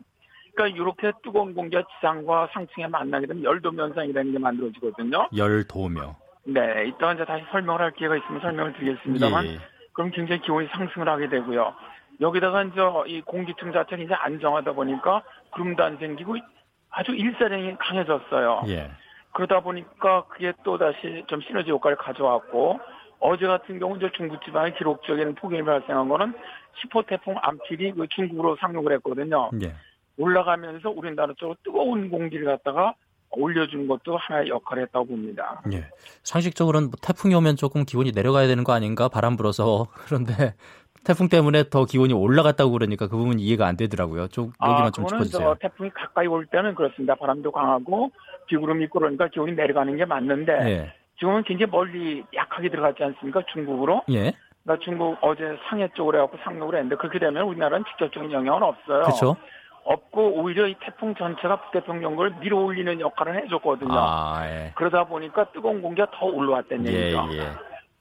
그러니까 이렇게 뜨거운 공기가 지상과 상층에 만나게 되면 열도면 현상이라는 게 만들어지거든요. 열도며. 네, 이따가 이제 다시 설명을 할 기회가 있으면 설명을 드리겠습니다만, 예. 그럼 굉장히 기온이 상승을 하게 되고요. 여기다가 이제 이 공기층 자체가 이제 안정하다 보니까 구름도 안 생기고 아주 일사량이 강해졌어요. 예. 그러다 보니까 그게 또 다시 좀 시너지 효과를 가져왔고 어제 같은 경우 이제 중부지방에 기록적인 폭염이 발생한 거는 10호 태풍 암필이 그 중국으로 상륙을 했거든요. 예. 올라가면서 우리나라 쪽으로 뜨거운 공기를 갖다가 올려준 것도 하나의 역할을 했다고 봅니다. 예. 상식적으로는 뭐 태풍이 오면 조금 기온이 내려가야 되는 거 아닌가 바람 불어서 그런데 태풍 때문에 더 기온이 올라갔다고 그러니까 그 부분 이해가 안 되더라고요. 좀 아, 여기만 아, 좀 짚어주세요. 태풍이 가까이 올 때는 그렇습니다. 바람도 강하고 비구름이 있고 그러니까 기온이 내려가는 게 맞는데 예. 지금은 굉장히 멀리 약하게 들어갔지 않습니까? 중국으로. 예. 그러니까 중국 어제 상해 쪽으로 해갖고 상륙을 했는데 그렇게 되면 우리나라는 직접적인 영향은 없어요. 그렇죠. 없고 오히려 이 태풍 전체가 북태평양을 밀어올리는 역할을 해줬거든요. 아, 예. 그러다 보니까 뜨거운 공기가 더 올라왔다는 예, 얘기죠. 예.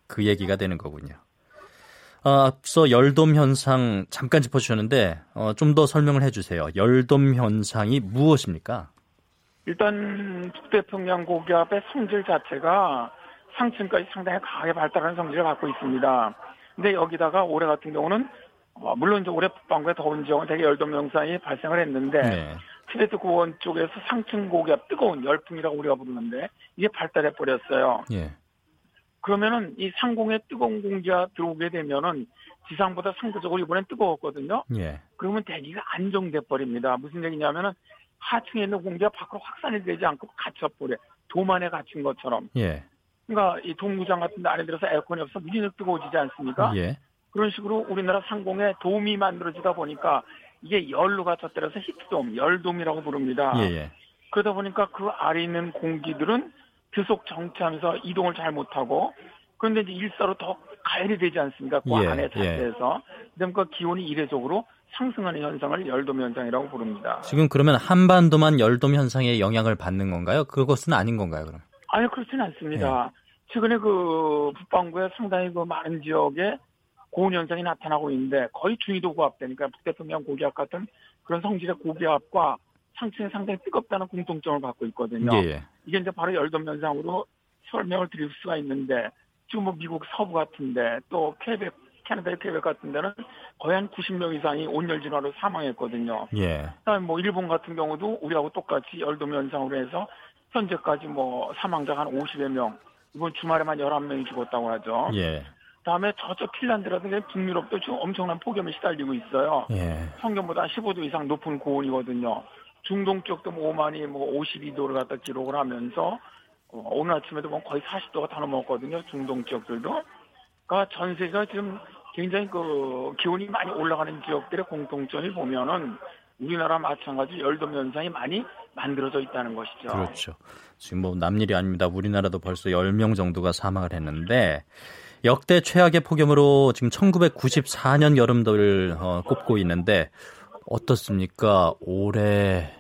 그 얘기가 되는 거군요. 어, 앞서 열돔 현상 잠깐 짚어주셨는데 어, 좀 더 설명을 해주세요. 열돔 현상이 무엇입니까? 일단 북태평양 고기압의 성질 자체가 상층까지 상당히 강하게 발달하는 성질을 갖고 있습니다. 근데 여기다가 올해 같은 경우는 어, 물론 이제 올해 북방구의 더운 지역은 되게 열돔 현상이 발생을 했는데 네. 티베트 고원 쪽에서 상층 고기압 뜨거운 열풍이라고 우리가 부르는데 이게 발달해 버렸어요. 예. 그러면은 이 상공에 뜨거운 공기가 들어오게 되면은 지상보다 상대적으로 이번엔 뜨거웠거든요. 예. 그러면 대기가 안정돼 버립니다. 무슨 얘기냐면은 하층에 있는 공기가 밖으로 확산이 되지 않고 갇혀버려. 도만에 갇힌 것처럼. 예. 그러니까 이 동구장 같은 데 안에 들어서 에어컨이 없어 무진히 뜨거워지지 않습니까? 예. 그런 식으로 우리나라 상공에 도움이 만들어지다 보니까 이게 열로 갇혔더라서 히트돔, 열돔이라고 부릅니다. 예예. 예. 그러다 보니까 그 아래 있는 공기들은 계속 정체하면서 이동을 잘 못하고 그런데 이제 일사로 더 가열이 되지 않습니까? 그 예, 안에 예. 자체에서. 예. 그러니까 기온이 이례적으로 상승하는 현상을 열돔 현상이라고 부릅니다. 지금 그러면 한반도만 열돔 현상에 영향을 받는 건가요? 그것은 아닌 건가요, 그럼? 아니, 그렇지는 않습니다. 예. 최근에 그 북반구에 상당히 그 많은 지역에 고온 현상이 나타나고 있는데 거의 중위도 고압되니까 북태평양 고기압 같은 그런 성질의 고기압과 상층이 상당히 뜨겁다는 공통점을 갖고 있거든요. 예, 예. 이게 이제 바로 열돔 현상으로 설명을 드릴 수가 있는데 지금 뭐 미국 서부 같은데 또 퀘벡 캐나다의 퀘벡 같은 데는 거의 한 90명 이상이 온열 진화로 사망했거든요. 예. 그다음에 뭐 일본 같은 경우도 우리하고 똑같이 열돔 현상으로 해서 현재까지 뭐 사망자가 한 50여 명, 이번 주말에만 11명이 죽었다고 하죠. 예. 다음에 저쪽 핀란드라든지 북유럽도 지금 엄청난 폭염에 시달리고 있어요. 예. 평균보다 15도 이상 높은 고온이거든요. 중동 쪽도 뭐 오만이 뭐 52도를 갖다 기록을 하면서 어, 오늘 아침에도 뭐 거의 40도가 다 넘었거든요. 중동 지역들도. 그러니까 전세가 지금 굉장히 그 기온이 많이 올라가는 지역들의 공통점이 보면은 우리나라 마찬가지 열돔 현상이 많이 만들어져 있다는 것이죠. 그렇죠. 지금 뭐 남일이 아닙니다. 우리나라도 벌써 10명 정도가 사망을 했는데 역대 최악의 폭염으로 지금 1994년 여름을 어, 꼽고 있는데 어떻습니까? 올해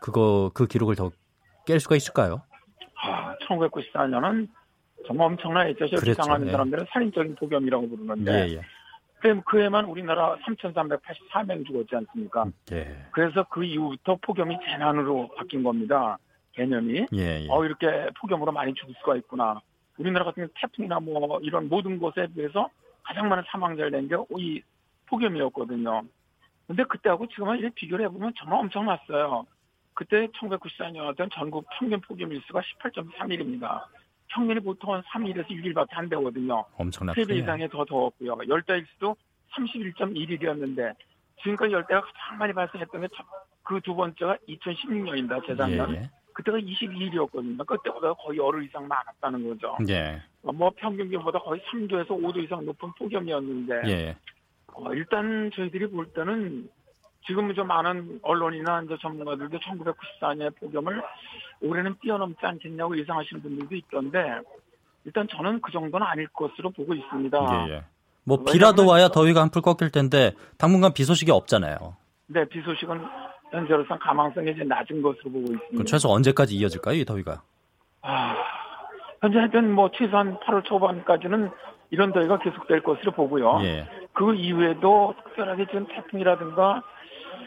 그거 그 기록을 더 깰 수가 있을까요? 아, 1994년은 정말 엄청난 했죠. 기상하는 예. 사람들은 살인적인 폭염이라고 부르는데 예, 예. 그 해만 우리나라 3,384명 죽었지 않습니까? 예. 그래서 그 이후부터 폭염이 재난으로 바뀐 겁니다. 개념이. 예, 예. 어, 이렇게 폭염으로 많이 죽을 수가 있구나. 우리나라 같은 태풍이나 뭐 이런 모든 것에 비해서 가장 많은 사망자를 낸 게 이 폭염이었거든요. 근데 그때하고 지금은 이제 비교를 해보면 정말 엄청났어요. 그때 1994년이었던 전국 평균 폭염 일수가 18.3일입니다. 평균이 보통 한 3일에서 6일밖에 안 되거든요. 엄청나죠. 3배 이상이 더 더웠고요. 열대 일수도 31.1일이었는데 지금까지 열대가 가장 많이 발생했던 게 그 두 번째가 2016년입니다. 재작년. 예, 예. 그때가 22일이었거든요. 그때보다 거의 열흘 이상 많았다는 거죠. 예. 뭐 평균기보다 거의 3도에서 5도 이상 높은 폭염이었는데 예. 어, 일단 저희들이 볼 때는 지금 좀 많은 언론이나 이제 전문가들도 1994년의 폭염을 올해는 뛰어넘지 않겠냐고 예상하시는 분들도 있던데 일단 저는 그 정도는 아닐 것으로 보고 있습니다. 예, 예. 뭐 비라도 와야 더위가 한풀 꺾일 텐데 당분간 비 소식이 없잖아요. 네, 비 소식은 현재로선 가망성이 이제 낮은 것으로 보고 있습니다. 그럼 최소 언제까지 이어질까요, 이 더위가? 아, 현재 하여튼 뭐 최소한 8월 초반까지는 이런 더위가 계속될 것으로 보고요. 예. 그 이후에도 특별하게 지금 태풍이라든가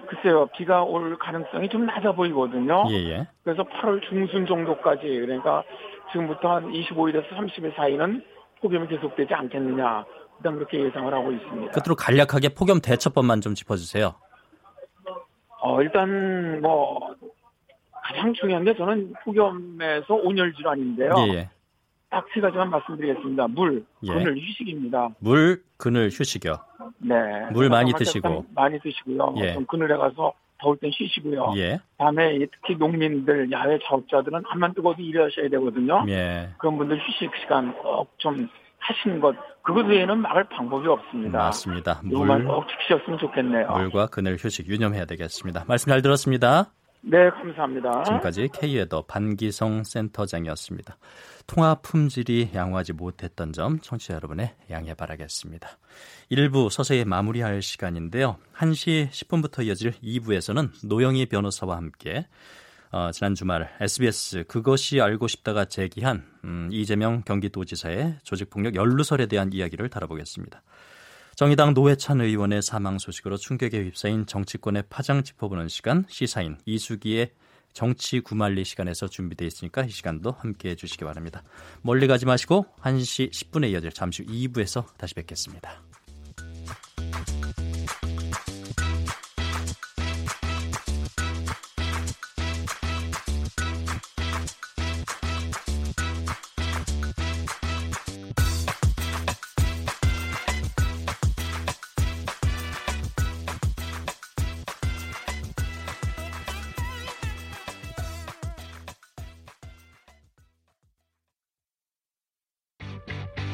글쎄요, 비가 올 가능성이 좀 낮아 보이거든요. 예, 예. 그래서 8월 중순 정도까지 그러니까 지금부터 한 25일에서 30일 사이는 폭염이 계속되지 않겠느냐. 일단 그렇게 예상을 하고 있습니다. 끝으로 간략하게 폭염 대처법만 좀 짚어주세요. 어, 일단 뭐 가장 중요한 게 저는 폭염에서 온열 질환인데요. 예, 예. 딱 세 가지만 말씀드리겠습니다. 물, 예. 그늘, 휴식입니다. 물, 그늘, 휴식이요. 네. 물 많이 드시고. 많이 드시고요. 예. 좀 그늘에 가서 더울 땐 쉬시고요. 예. 다음에 특히 농민들, 야외 작업자들은 한만 뜨고도 일하셔야 되거든요. 예. 그런 분들 휴식 시간 꼭 좀 하시는 것. 그것 외에는 막을 방법이 없습니다. 맞습니다. 물, 꼭 지키셨으면 좋겠네요. 물과 그늘, 휴식 유념해야 되겠습니다. 말씀 잘 들었습니다. 네, 감사합니다. 지금까지 K웨더 반기성 센터장이었습니다. 통화 품질이 양호하지 못했던 점 청취자 여러분의 양해 바라겠습니다. 1부 서서히 마무리할 시간인데요. 1시 10분부터 이어질 2부에서는 노영희 변호사와 함께 어, 지난 주말 SBS 그것이 알고 싶다가 제기한 음, 이재명 경기도지사의 조직폭력 연루설에 대한 이야기를 다뤄보겠습니다. 정의당 노회찬 의원의 사망 소식으로 충격에 휩싸인 정치권의 파장 짚어보는 시간 시사인 이숙이의 정치 구말리 시간에서 준비되어 있으니까 이 시간도 함께해 주시기 바랍니다. 멀리 가지 마시고 1시 10분에 이어질 잠시 후 2부에서 다시 뵙겠습니다.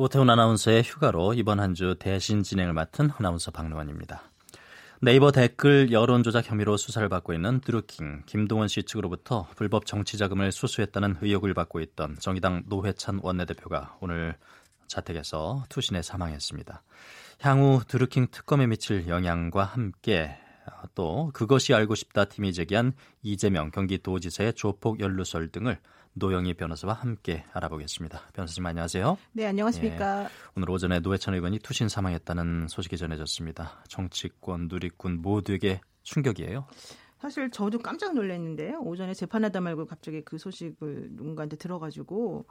오태훈 아나운서의 휴가로 이번 한 주 대신 진행을 맡은 아나운서 박노원입니다. 네이버 댓글 여론조작 혐의로 수사를 받고 있는 드루킹 김동원 씨 측으로부터 불법 정치 자금을 수수했다는 의혹을 받고 있던 정의당 노회찬 원내대표가 오늘 자택에서 투신해 사망했습니다. 향후 드루킹 특검에 미칠 영향과 함께 또 그것이 알고 싶다 팀이 제기한 이재명 경기도지사의 조폭 연루설 등을 노영희 변호사와 함께 알아보겠습니다. 변호사님 안녕하세요. 네, 안녕하십니까. 예, 오늘 오전에 노회찬 의원이 투신 사망했다는 소식이 전해졌습니다. 정치권, 누리꾼 모두에게 충격이에요. 사실 저도 깜짝 놀랐는데요. 오전에 재판하다 말고 갑자기 그 소식을 누군가한테 들어가지고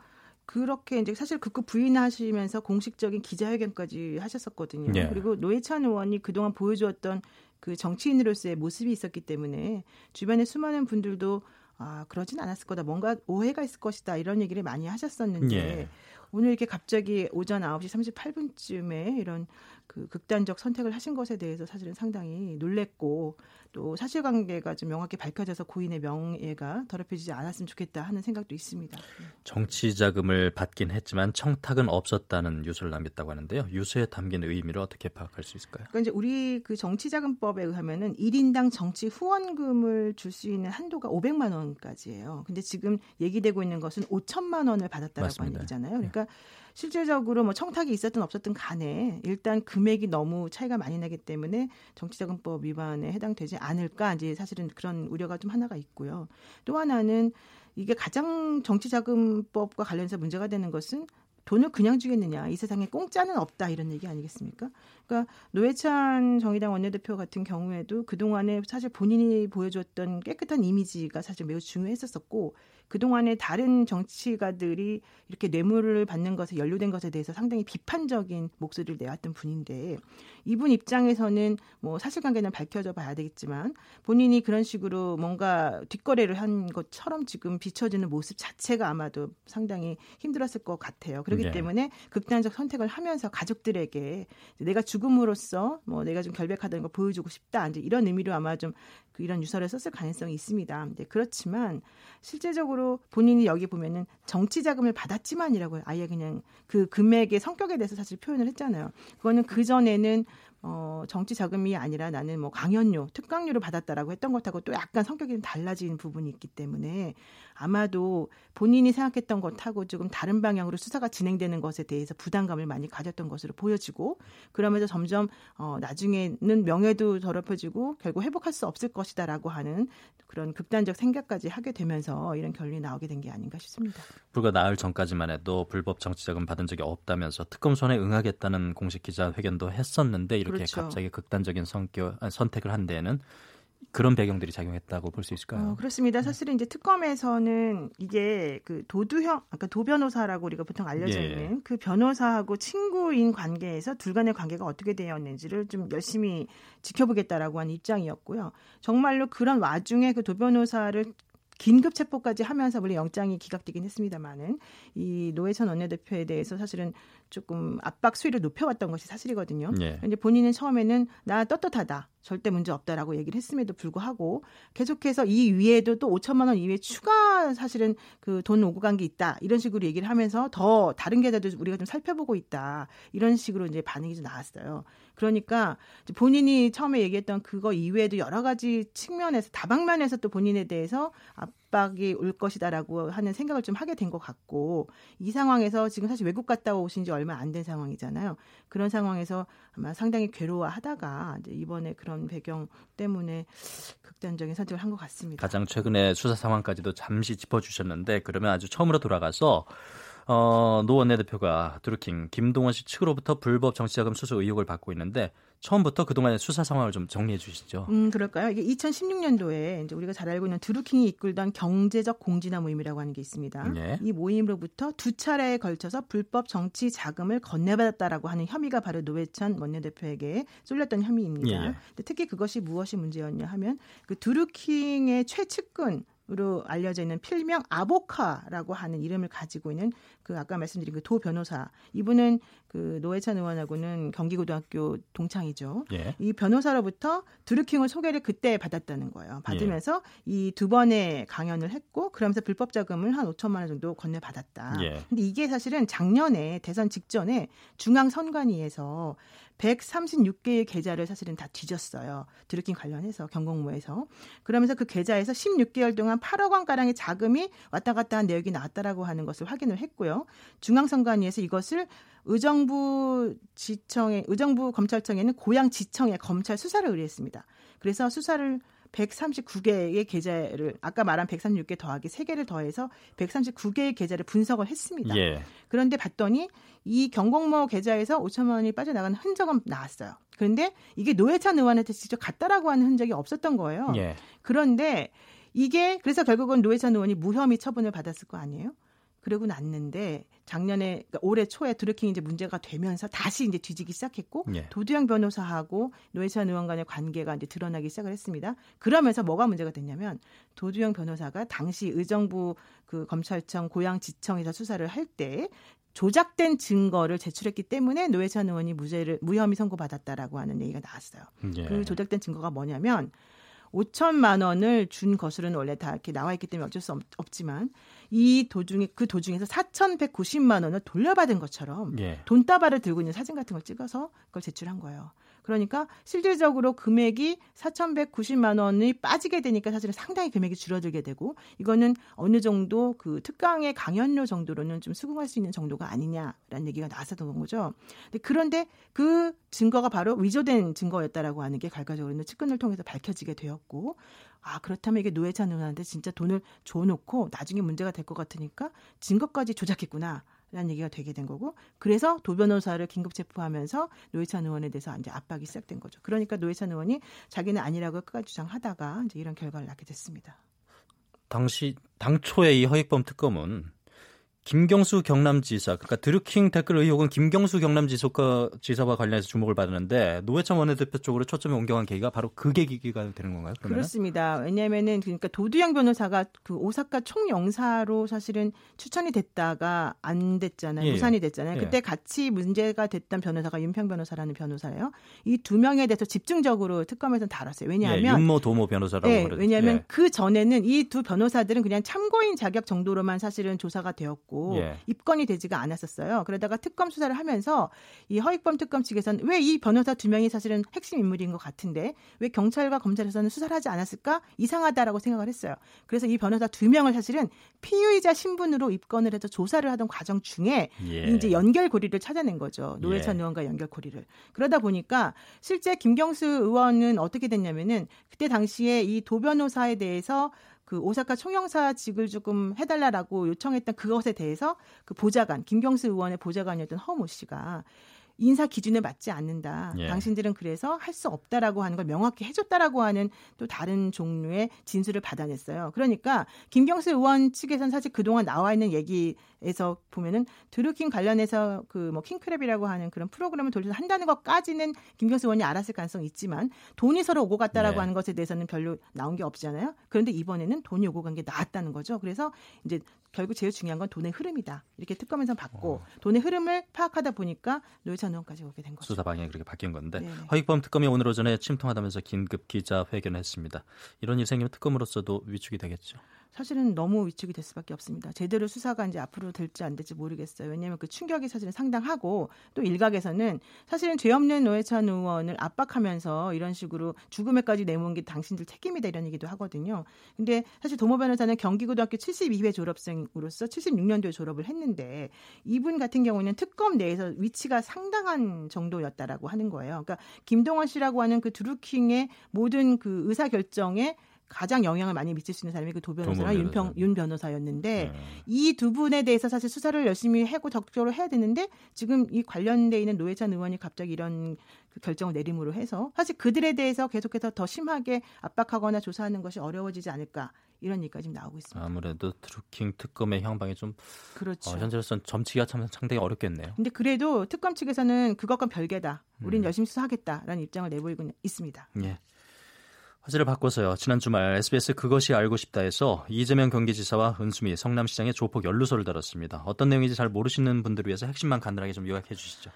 그렇게 이제 사실 극구 부인하시면서 공식적인 기자회견까지 하셨었거든요. 예. 그리고 노회찬 의원이 그동안 보여주었던 그 정치인으로서의 모습이 있었기 때문에 주변에 수많은 분들도 아, 그러진 않았을 거다. 뭔가 오해가 있을 것이다. 이런 얘기를 많이 하셨었는데 예. 오늘 이렇게 갑자기 오전 9시 38분쯤에 이런 그 극단적 선택을 하신 것에 대해서 사실은 상당히 놀랬고 또 사실관계가 좀 명확히 밝혀져서 고인의 명예가 더럽혀지지 않았으면 좋겠다 하는 생각도 있습니다. 정치 자금을 받긴 했지만 청탁은 없었다는 유서를 남겼다고 하는데요. 유서에 담긴 의미를 어떻게 파악할 수 있을까요? 그러니까 이제 우리 그 정치자금법에 의하면은 1인당 정치 후원금을 줄 수 있는 한도가 500만 원까지예요. 근데 지금 얘기되고 있는 것은 5천만 원을 받았다라고 맞습니다. 하는 얘기잖아요. 그러니까 네. 실질적으로 뭐 청탁이 있었든 없었든 간에 일단 금액이 너무 차이가 많이 나기 때문에 정치자금법 위반에 해당되지 않을까 이제 사실은 그런 우려가 좀 하나가 있고요. 또 하나는 이게 가장 정치자금법과 관련해서 문제가 되는 것은 돈을 그냥 주겠느냐. 이 세상에 공짜는 없다. 이런 얘기 아니겠습니까? 그러니까 노회찬 정의당 원내대표 같은 경우에도 그동안에 사실 본인이 보여줬던 깨끗한 이미지가 사실 매우 중요했었었고 그동안에 다른 정치가들이 이렇게 뇌물을 받는 것에 연루된 것에 대해서 상당히 비판적인 목소리를 내왔던 분인데 이분 입장에서는 뭐 사실관계는 밝혀져 봐야 되겠지만 본인이 그런 식으로 뭔가 뒷거래를 한 것처럼 지금 비춰지는 모습 자체가 아마도 상당히 힘들었을 것 같아요. 그렇기 네. 때문에 극단적 선택을 하면서 가족들에게 내가 죽음으로써 뭐 내가 좀 결백하다는 걸 보여주고 싶다. 이제 이런 의미로 아마 좀그 이런 유서를 썼을 가능성이 있습니다. 네, 그렇지만 실제적으로 본인이 여기 보면은 정치 자금을 받았지만이라고 아예 그냥 그 금액의 성격에 대해서 사실 표현을 했잖아요. 그거는 그 전에는 어, 정치 자금이 아니라 나는 뭐 강연료, 특강료를 받았다라고 했던 것하고 또 약간 성격이 좀 달라진 부분이 있기 때문에 아마도 본인이 생각했던 것하고 조금 다른 방향으로 수사가 진행되는 것에 대해서 부담감을 많이 가졌던 것으로 보여지고 그러면서 점점 어, 나중에는 명예도 더럽혀지고 결국 회복할 수 없을 것이다라고 하는 그런 극단적 생각까지 하게 되면서 이런 결론이 나오게 된 게 아닌가 싶습니다. 불과 나흘 전까지만 해도 불법 정치 자금 받은 적이 없다면서 특검 손에 응하겠다는 공식 기자 회견도 했었는데 이렇게 그렇죠. 갑자기 극단적인 성격 선택을 한 데에는 그런 배경들이 작용했다고 볼 수 있을까요? 어, 그렇습니다. 사실은 이제 특검에서는 이게 그 도두형, 아까 도변호사라고 우리가 보통 알려져 예. 있는 예. 그 변호사하고 친구인 관계에서 둘 간의 관계가 어떻게 되었는지를 좀 열심히 지켜보겠다라고 한 입장이었고요. 정말로 그런 와중에 그 도변호사를 긴급 체포까지 하면서 물론 영장이 기각되긴 했습니다만은 이 노회찬 원내대표에 대해서 사실은 조금 압박 수위를 높여왔던 것이 사실이거든요. 예. 이제 본인은 처음에는 나 떳떳하다. 절대 문제 없다라고 얘기를 했음에도 불구하고 계속해서 이 위에도 또 5천만 원 이외에 추가 사실은 그 돈 오고 간 게 있다 이런 식으로 얘기를 하면서 더 다른 계좌도 우리가 좀 살펴보고 있다 이런 식으로 이제 반응이 좀 나왔어요. 그러니까 본인이 처음에 얘기했던 그거 이외에도 여러 가지 측면에서 다방면에서 또 본인에 대해서 압박이 올 것이다라고 하는 생각을 좀 하게 된 것 같고 이 상황에서 지금 사실 외국 갔다 오신 지 얼마 안 된 상황이잖아요. 그런 상황에서 아마 상당히 괴로워하다가 이제 이번에 그런 배경 때문에 극단적인 선택을 한 것 같습니다. 가장 최근에 수사 상황까지도 잠시 짚어주셨는데 그러면 아주 처음으로 돌아가서 어, 노 원내대표가 드루킹 김동원 씨 측으로부터 불법 정치자금 수수 의혹을 받고 있는데 처음부터 그동안의 수사 상황을 좀 정리해 주시죠. 음, 그럴까요? 이게 2016년도에 이제 우리가 잘 알고 있는 드루킹이 이끌던 경제적 공진화 모임이라고 하는 게 있습니다. 네. 이 모임으로부터 두 차례에 걸쳐서 불법 정치 자금을 건네받았다라고 하는 혐의가 바로 노회찬 원내대표에게 쏠렸던 혐의입니다. 네. 특히 그것이 무엇이 문제였냐 하면 그 드루킹의 최측근 으로 알려져 있는 필명 아보카라고 하는 이름을 가지고 있는 그 아까 말씀드린 그 도 변호사 이분은 그 노회찬 의원하고는 경기고등학교 동창이죠. 예. 이 변호사로부터 드루킹을 소개를 그때 받았다는 거예요. 받으면서 예. 이두 번의 강연을 했고 그러면서 불법 자금을 한 5천만 원 정도 건네 받았다. 예. 근데 이게 사실은 작년에 대선 직전에 중앙 선관위에서 136개의 계좌를 사실은 다 뒤졌어요. 드루킹 관련해서 경공모에서. 그러면서 그 계좌에서 16개월 동안 8억 원가량의 자금이 왔다 갔다 한 내역이 나왔다라고 하는 것을 확인을 했고요. 중앙선관위에서 이것을 의정부 지청에 의정부 검찰청에는 고양 지청에 검찰 수사를 의뢰했습니다. 그래서 수사를 139개의 계좌를 아까 말한 136개 더하기 3개를 더해서 139개의 계좌를 분석을 했습니다. 예. 그런데 봤더니 이 경공모 계좌에서 5천만 원이 빠져나가는 흔적은 나왔어요. 그런데 이게 노회찬 의원한테 직접 갔다라고 하는 흔적이 없었던 거예요. 예. 그런데 이게 그래서 결국은 노회찬 의원이 무혐의 처분을 받았을 거 아니에요? 그러고 났는데 작년에 그러니까 올해 초에 드루킹 이제 문제가 되면서 다시 이제 뒤지기 시작했고 예. 도두영 변호사하고 노회찬 의원 간의 관계가 이제 드러나기 시작을 했습니다. 그러면서 뭐가 문제가 됐냐면 도두영 변호사가 당시 의정부 그 검찰청 고양지청에서 수사를 할 때 조작된 증거를 제출했기 때문에 노회찬 의원이 무죄를 무혐의 선고받았다라고 하는 얘기가 나왔어요. 예. 그 조작된 증거가 뭐냐면 5천만 원을 준 것으로는 원래 다 이렇게 나와 있기 때문에 어쩔 수 없, 지만 이 도중에 그 도중에서 4,190만 원을 돌려받은 것처럼 예. 돈다발을 들고 있는 사진 같은 걸 찍어서 그걸 제출한 거예요. 그러니까 실질적으로 금액이 4,190만 원이 빠지게 되니까 사실은 상당히 금액이 줄어들게 되고 이거는 어느 정도 그 특강의 강연료 정도로는 좀 수긍할 수 있는 정도가 아니냐라는 얘기가 나왔었던 거죠. 그런데 그 증거가 바로 위조된 증거였다라고 하는 게 결과적으로는 측근을 통해서 밝혀지게 되었고 아 그렇다면 이게 노회찬 의원한테 진짜 돈을 줘놓고 나중에 문제가 될 것 같으니까 증거까지 조작했구나. 라는 얘기가 되게 된 거고 그래서 도 변호사를 긴급 체포하면서 노회찬 의원에 대해서 이제 압박이 시작된 거죠. 그러니까 노회찬 의원이 자기는 아니라고 끝까지 주장하다가 이제 이런 결과를 낳게 됐습니다. 당시 당초에 이 허익범 특검은 김경수 경남지사, 그러니까 드루킹 댓글 의혹은 김경수 경남지사와 지사와 관련해서 주목을 받았는데 노회찬 원내대표 쪽으로 초점이 옮겨간 계기가 바로 그 계기가 되는 건가요? 그러면 그렇습니다. 왜냐하면은 그러니까 도두영 변호사가 그 오사카 총영사로 사실은 추천이 됐다가 안 됐잖아요. 예. 무산이 됐잖아요. 예. 그때 같이 문제가 됐던 변호사가 윤평 변호사라는 변호사예요. 이 두 명에 대해서 집중적으로 특검에서 다뤘어요. 왜냐하면 예. 윤모 도모 변호사라고 네, 왜냐하면 예. 그 전에는 이 두 변호사들은 그냥 참고인 자격 정도로만 사실은 조사가 되었고 있고 예. 입건이 되지가 않았었어요. 그러다가 특검 수사를 하면서 이 허익범 특검 측에서는 왜 이 변호사 두 명이 사실은 핵심 인물인 것 같은데 왜 경찰과 검찰에서는 수사를 하지 않았을까 이상하다라고 생각을 했어요. 그래서 이 변호사 두 명을 사실은 피의자 신분으로 입건을 해서 조사를 하던 과정 중에 예. 이제 연결고리를 찾아낸 거죠. 노회찬 예. 의원과 연결고리를. 그러다 보니까 실제 김경수 의원은 어떻게 됐냐면은 그때 당시에 이 도 변호사에 대해서 그 오사카 총영사직을 조금 해달라라고 요청했던 그것에 대해서 그 보좌관 김경수 의원의 보좌관이었던 허모 씨가 인사 기준에 맞지 않는다. 예. 당신들은 그래서 할 수 없다라고 하는 걸 명확히 해줬다라고 하는 또 다른 종류의 진술을 받아냈어요. 그러니까 김경수 의원 측에서는 사실 그동안 나와 있는 얘기에서 보면은 드루킹 관련해서 그 뭐 킹크랩이라고 하는 그런 프로그램을 돌려서 한다는 것까지는 김경수 의원이 알았을 가능성이 있지만 돈이 서로 오고 갔다라고 네. 하는 것에 대해서는 별로 나온 게 없잖아요. 그런데 이번에는 돈이 오고 간 게 나왔다는 거죠. 그래서 이제 결국 제일 중요한 건 돈의 흐름이다. 이렇게 특검에서 받고 어. 돈의 흐름을 파악하다 보니까 노회찬 의원까지 오게 된 거죠. 수사 방향이 그렇게 바뀐 건데 네네. 허익범 특검이 오늘 오전에 침통하다면서 긴급 기자 회견을 했습니다. 이런 일 생기면 특검으로서도 위축이 되겠죠. 사실은 너무 위축이 될 수밖에 없습니다. 제대로 수사가 이제 앞으로 될지 안 될지 모르겠어요. 왜냐하면 그 충격이 사실은 상당하고 또 일각에서는 사실은 죄 없는 노회찬 의원을 압박하면서 이런 식으로 죽음에까지 내몬 게 당신들 책임이다 이런 얘기도 하거든요. 근데 사실 도모 변호사는 경기고등학교 72회 졸업생으로서 76년도에 졸업을 했는데 이분 같은 경우는 특검 내에서 위치가 상당한 정도였다라고 하는 거예요. 그러니까 김동원 씨라고 하는 그 드루킹의 모든 그 의사 결정에 가장 영향을 많이 미칠 수 있는 사람이 그 도 변호사랑 윤평 윤 변호사였는데 네. 이두 분에 대해서 사실 수사를 열심히 하고 적극적으로 해야 되는데 지금 이 관련돼 있는 노회찬 의원이 갑자기 이런 그 결정을 내림으로 해서 사실 그들에 대해서 계속해서 더 심하게 압박하거나 조사하는 것이 어려워지지 않을까 이런 얘기가 지금 나오고 있습니다. 아무래도 드루킹 특검의 향방이 좀 그렇죠. 어, 현재로서는 점치기가 참 상당히 어렵겠네요. 근데 그래도 특검 측에서는 그것과 별개다. 우린 음. 열심히 수사하겠다라는 입장을 내보이고 있습니다. 예. 화제를 바꿔서요. 지난 주말 SBS 그것이 알고 싶다에서 이재명 경기지사와 은수미 성남시장의 조폭 연루소를 다뤘습니다. 어떤 내용인지 잘 모르시는 분들을 위해서 핵심만 간단하게 좀 요약해 주시죠.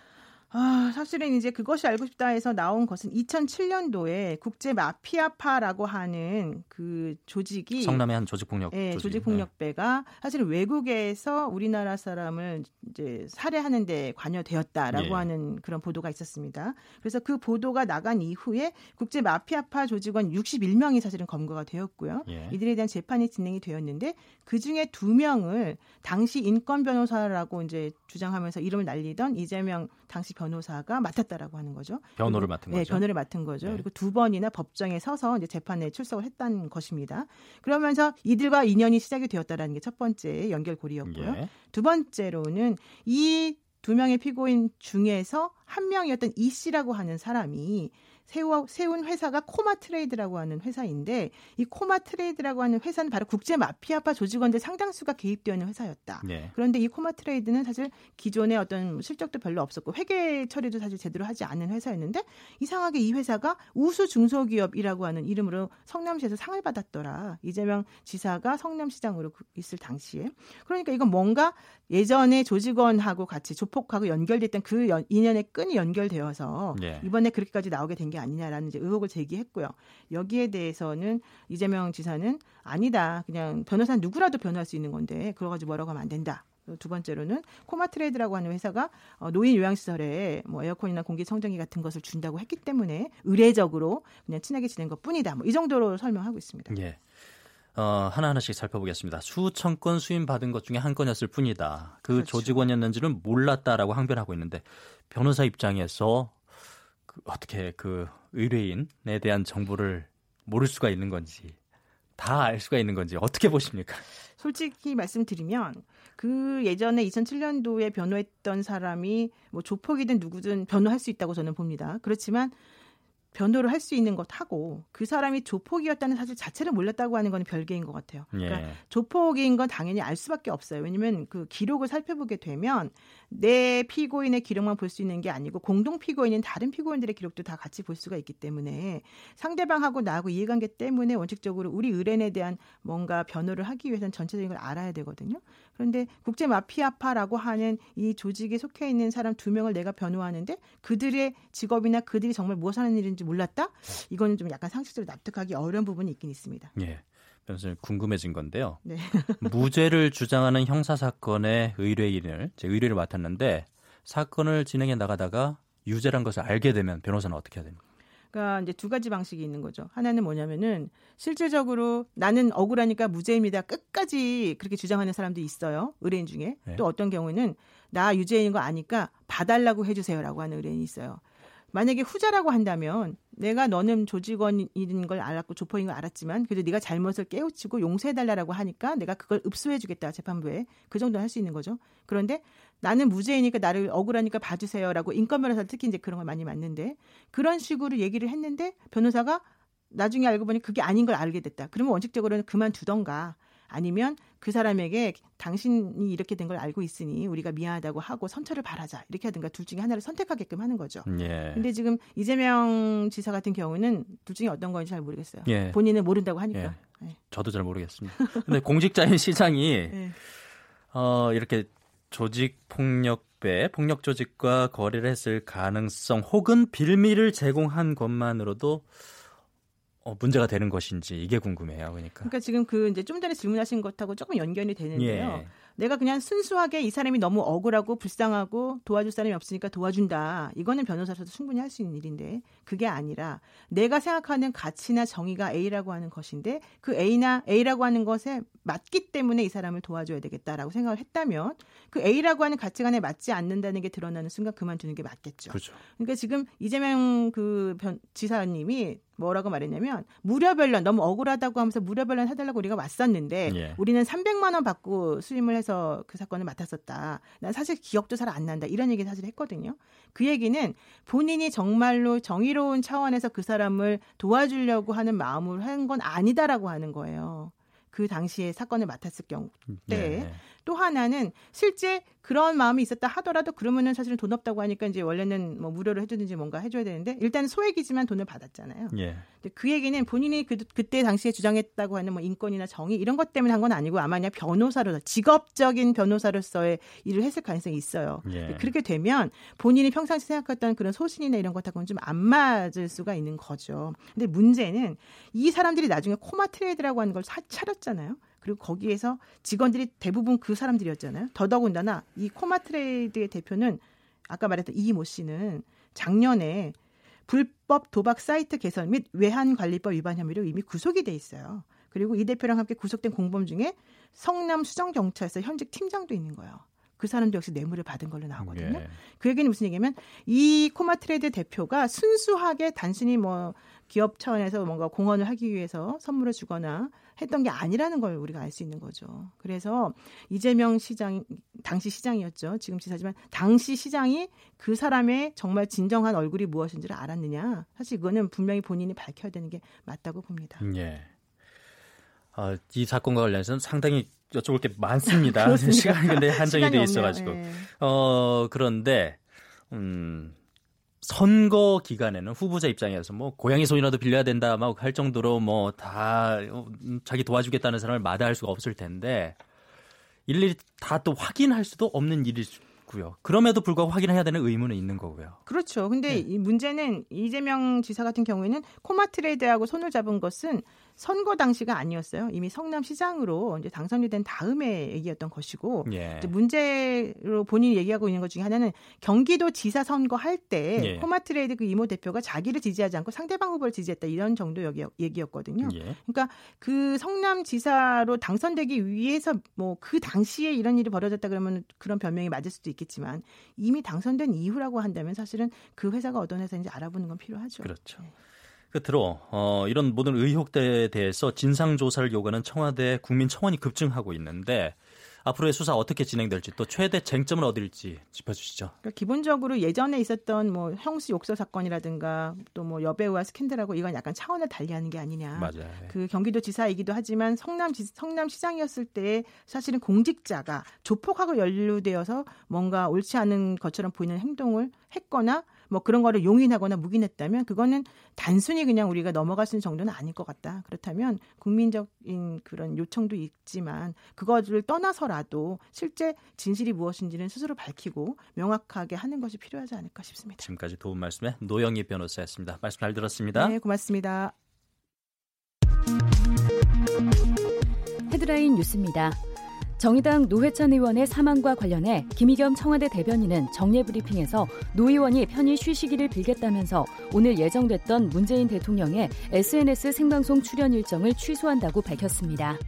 아, 사실은 이제 그것이 알고 싶다 해서 나온 것은 2007년도에 국제 마피아파라고 하는 그 조직이 성남의 한 조직 폭력 네, 조직 폭력배가 사실 외국에서 우리나라 사람을 이제 살해하는 데 관여되었다라고 예. 하는 그런 보도가 있었습니다. 그래서 그 보도가 나간 이후에 국제 마피아파 조직원 61명이 사실은 검거가 되었고요. 예. 이들에 대한 재판이 진행이 되었는데 그 중에 두 명을 당시 인권 변호사라고 이제 주장하면서 이름을 날리던 이재명 당시 변호사가 맡았다라고 하는 거죠. 변호를 맡은 네, 거죠. 변호를 맡은 거죠. 네. 그리고 두 번이나 법정에 서서 이제 재판에 출석을 했다는 것입니다. 그러면서 이들과 인연이 시작이 되었다라는 게 첫 번째 연결고리였고요. 예. 두 번째로는 이 두 명의 피고인 중에서 한 명이었던 이 씨라고 하는 사람이 세워, 세운 회사가 코마 트레이드라고 하는 회사인데 이 코마 트레이드라고 하는 회사는 바로 국제 마피아파 조직원들 상당수가 개입되어 있는 회사였다. 네. 그런데 이 코마 트레이드는 사실 기존에 어떤 실적도 별로 없었고 회계 처리도 사실 제대로 하지 않는 회사였는데 이상하게 이 회사가 우수 중소기업이라고 하는 이름으로 성남시에서 상을 받았더라. 이재명 지사가 성남시장으로 그 있을 당시에. 그러니까 이건 뭔가 예전에 조직원하고 같이 조폭하고 연결됐던 그 연, 인연의 끈이 연결되어서 네. 이번에 그렇게까지 나오게 된 게 아니냐라는 이제 의혹을 제기했고요. 여기에 대해서는 이재명 지사는 아니다. 그냥 변호사 누구라도 변호할 수 있는 건데 그러 가지고 뭐라고 하면 안 된다. 두 번째로는 코마 트레이드라고 하는 회사가 어, 노인 요양시설에 뭐 에어컨이나 공기 청정기 같은 것을 준다고 했기 때문에 의례적으로 그냥 친하게 지낸 것 뿐이다. 뭐 이 정도로 설명하고 있습니다. 예. 어, 하나하나씩 살펴보겠습니다. 수천 건 수임 받은 것 중에 한 건이었을 뿐이다. 그 그렇죠. 조직원이었는지는 몰랐다라고 항변하고 있는데 변호사 입장에서 그 어떻게 그 의뢰인에 대한 정보를 모를 수가 있는 건지 다 알 수가 있는 건지 어떻게 보십니까? 솔직히 말씀드리면 그 예전에 2007년도에 변호했던 사람이 뭐 조폭이든 누구든 변호할 수 있다고 저는 봅니다. 그렇지만 변호를 할 수 있는 것 하고 그 사람이 조폭이었다는 사실 자체를 몰랐다고 하는 건 별개인 것 같아요. 그러니까 예. 조폭인 건 당연히 알 수밖에 없어요. 왜냐하면 그 기록을 살펴보게 되면 내 피고인의 기록만 볼 수 있는 게 아니고 공동 피고인인 다른 피고인들의 기록도 다 같이 볼 수가 있기 때문에 상대방하고 나하고 이해관계 때문에 원칙적으로 우리 의뢰인에 대한 뭔가 변호를 하기 위해서는 전체적인 걸 알아야 되거든요. 그런데 국제 마피아파라고 하는 이 조직에 속해 있는 사람 두 명을 내가 변호하는데 그들의 직업이나 그들이 정말 무엇 하는 일인지 몰랐다? 이거는 좀 약간 상식적으로 납득하기 어려운 부분이 있긴 있습니다. 예. 변호사님 궁금해진 건데요. 네. 무죄를 주장하는 형사 사건의 의뢰인을 제 의뢰를 맡았는데 사건을 진행해 나가다가 유죄란 것을 알게 되면 변호사는 어떻게 해야 됩니까? 그러니까 이제 두 가지 방식이 있는 거죠. 하나는 뭐냐면은 실질적으로 나는 억울하니까 무죄입니다. 끝까지 그렇게 주장하는 사람도 있어요. 의뢰인 중에. 네. 또 어떤 경우는 나 유죄인 거 아니까 봐달라고 해주세요라고 하는 의뢰인이 있어요. 만약에 후자라고 한다면 내가 너는 조직원인 걸 알았고 조포인 걸 알았지만 그래도 네가 잘못을 깨우치고 용서해달라고 하니까 내가 그걸 읍소해주겠다 재판부에 그 정도 할수 있는 거죠. 그런데 나는 무죄이니까 나를 억울하니까 봐주세요라고 인권 변호사 특히 이제 그런 걸 많이 맞는데 그런 식으로 얘기를 했는데 변호사가 나중에 알고 보니 그게 아닌 걸 알게 됐다. 그러면 원칙적으로는 그만두던가 아니면 그 사람에게 당신이 이렇게 된 걸 알고 있으니 우리가 미안하다고 하고 선처를 바라자 이렇게 하든가 둘 중에 하나를 선택하게끔 하는 거죠. 예. 근데 지금 이재명 지사 같은 경우는 둘 중에 어떤 건지 잘 모르겠어요. 예. 본인은 모른다고 하니까. 예. 네. 저도 잘 모르겠습니다. 근데 공직자인 시장이 네. 어, 이렇게 조직 폭력배, 폭력 조직과 거래를 했을 가능성 혹은 빌미를 제공한 것만으로도 어, 문제가 되는 것인지 이게 궁금해요. 그러니까. 그러니까 지금 그 이제 좀 전에 질문하신 것하고 조금 연결이 되는데요. 예. 내가 그냥 순수하게 이 사람이 너무 억울하고 불쌍하고 도와줄 사람이 없으니까 도와준다. 이거는 변호사로서 충분히 할 수 있는 일인데 그게 아니라 내가 생각하는 가치나 정의가 A라고 하는 것인데 그 A나 A라고 하는 것에 맞기 때문에 이 사람을 도와줘야 되겠다라고 생각을 했다면 그 A라고 하는 가치관에 맞지 않는다는 게 드러나는 순간 그만두는 게 맞겠죠. 그렇죠. 그러니까 지금 이재명 그 변, 지사님이 뭐라고 말했냐면 무료변론 너무 억울하다고 하면서 무료변론 해달라고 우리가 왔었는데 예. 우리는 300만 원 받고 수임을 해서 그 사건을 맡았었다. 난 사실 기억도 잘 안 난다. 이런 얘기 사실 했거든요. 그 얘기는 본인이 정말로 정의로운 차원에서 그 사람을 도와주려고 하는 마음을 한건 아니다라고 하는 거예요. 그 당시에 사건을 맡았을 경우 때 네. 또 하나는 실제 그런 마음이 있었다 하더라도 그러면은 사실은 돈 없다고 하니까 이제 원래는 뭐 무료로 해주든지 뭔가 해줘야 되는데 일단 소액이지만 돈을 받았잖아요. 예. 근데 그 얘기는 본인이 그, 그때 당시에 주장했다고 하는 뭐 인권이나 정의 이런 것 때문에 한 건 아니고 아마 그냥 변호사로서 직업적인 변호사로서의 일을 했을 가능성이 있어요. 예. 그렇게 되면 본인이 평상시 생각했던 그런 소신이나 이런 것하고는 좀 안 맞을 수가 있는 거죠. 근데 문제는 이 사람들이 나중에 코마 트레이드라고 하는 걸 사, 차렸잖아요. 그리고 거기에서 직원들이 대부분 그 사람들이었잖아요. 더더군다나 이 코마트레이드의 대표는 아까 말했던 이 모 씨는 작년에 불법 도박 사이트 개설 및 외환 관리법 위반 혐의로 이미 구속이 돼 있어요. 그리고 이 대표랑 함께 구속된 공범 중에 성남 수정경찰서 현직 팀장도 있는 거예요. 그 사람도 역시 뇌물을 받은 걸로 나오거든요. 예. 그 얘기는 무슨 얘기냐면 이 코마트레이드 대표가 순수하게 단순히 뭐 기업 차원에서 뭔가 공헌을 하기 위해서 선물을 주거나 했던 게 아니라는 걸 우리가 알 수 있는 거죠. 그래서 이재명 시장 당시 시장이었죠. 지금 지사지만 당시 시장이 그 사람의 정말 진정한 얼굴이 무엇인지를 알았느냐. 사실 이거는 분명히 본인이 밝혀야 되는 게 맞다고 봅니다. 예. 어, 이 사건과 관련해서는 상당히 여쭤볼 게 많습니다. 시간이 근데 한정이 돼 있어가지고. 네. 어, 그런데, 음, 선거 기간에는 후보자 입장에서 뭐 고양이 손이라도 빌려야 된다 막 할 정도로 뭐 다 자기 도와주겠다는 사람을 마다할 수가 없을 텐데 일일이 다 또 확인할 수도 없는 일이고요. 그럼에도 불구하고 확인해야 되는 의무는 있는 거고요. 그렇죠. 근데 네. 이 문제는 이재명 지사 같은 경우에는 코마 트레이드하고 손을 잡은 것은 선거 당시가 아니었어요. 이미 성남시장으로 이제 당선이 된 다음에 얘기였던 것이고 예. 문제로 본인이 얘기하고 있는 것 중에 하나는 경기도 지사 선거 할때 예. 코마트레이드 그 이모 대표가 자기를 지지하지 않고 상대방 후보를 지지했다 이런 정도 얘기였거든요. 예. 그러니까 그 성남지사로 당선되기 위해서 뭐 그 당시에 이런 일이 벌어졌다 그러면 그런 변명이 맞을 수도 있겠지만 이미 당선된 이후라고 한다면 사실은 그 회사가 어떤 회사인지 알아보는 건 필요하죠. 그렇죠. 네. 끝으로 어, 이런 모든 의혹들에 대해서 진상 조사를 요구하는 청와대 국민청원이 급증하고 있는데 앞으로의 수사 어떻게 진행될지 또 최대 쟁점은 어딜지 짚어주시죠. 그러니까 기본적으로 예전에 있었던 뭐 형수 욕설 사건이라든가 또 뭐 여배우와 스캔들하고 이건 약간 차원을 달리하는 게 아니냐. 맞아요. 그 경기도 지사이기도 하지만 성남 성남 시장이었을 때 사실은 공직자가 조폭하고 연루되어서 뭔가 옳지 않은 것처럼 보이는 행동을 했거나 뭐 그런 거를 용인하거나 묵인했다면 그거는 단순히 그냥 우리가 넘어갈 수 있는 정도는 아닐 것 같다. 그렇다면 국민적인 그런 요청도 있지만 그거를 떠나서라도 실제 진실이 무엇인지는 스스로 밝히고 명확하게 하는 것이 필요하지 않을까 싶습니다. 지금까지 도움 말씀에 노영희 변호사였습니다. 말씀 잘 들었습니다. 네, 고맙습니다. 헤드라인 뉴스입니다. 정의당 노회찬 의원의 사망과 관련해 김의겸 청와대 대변인은 정례 브리핑에서 노 의원이 편히 쉬시기를 빌겠다면서 오늘 예정됐던 문재인 대통령의 SNS 생방송 출연 일정을 취소한다고 밝혔습니다.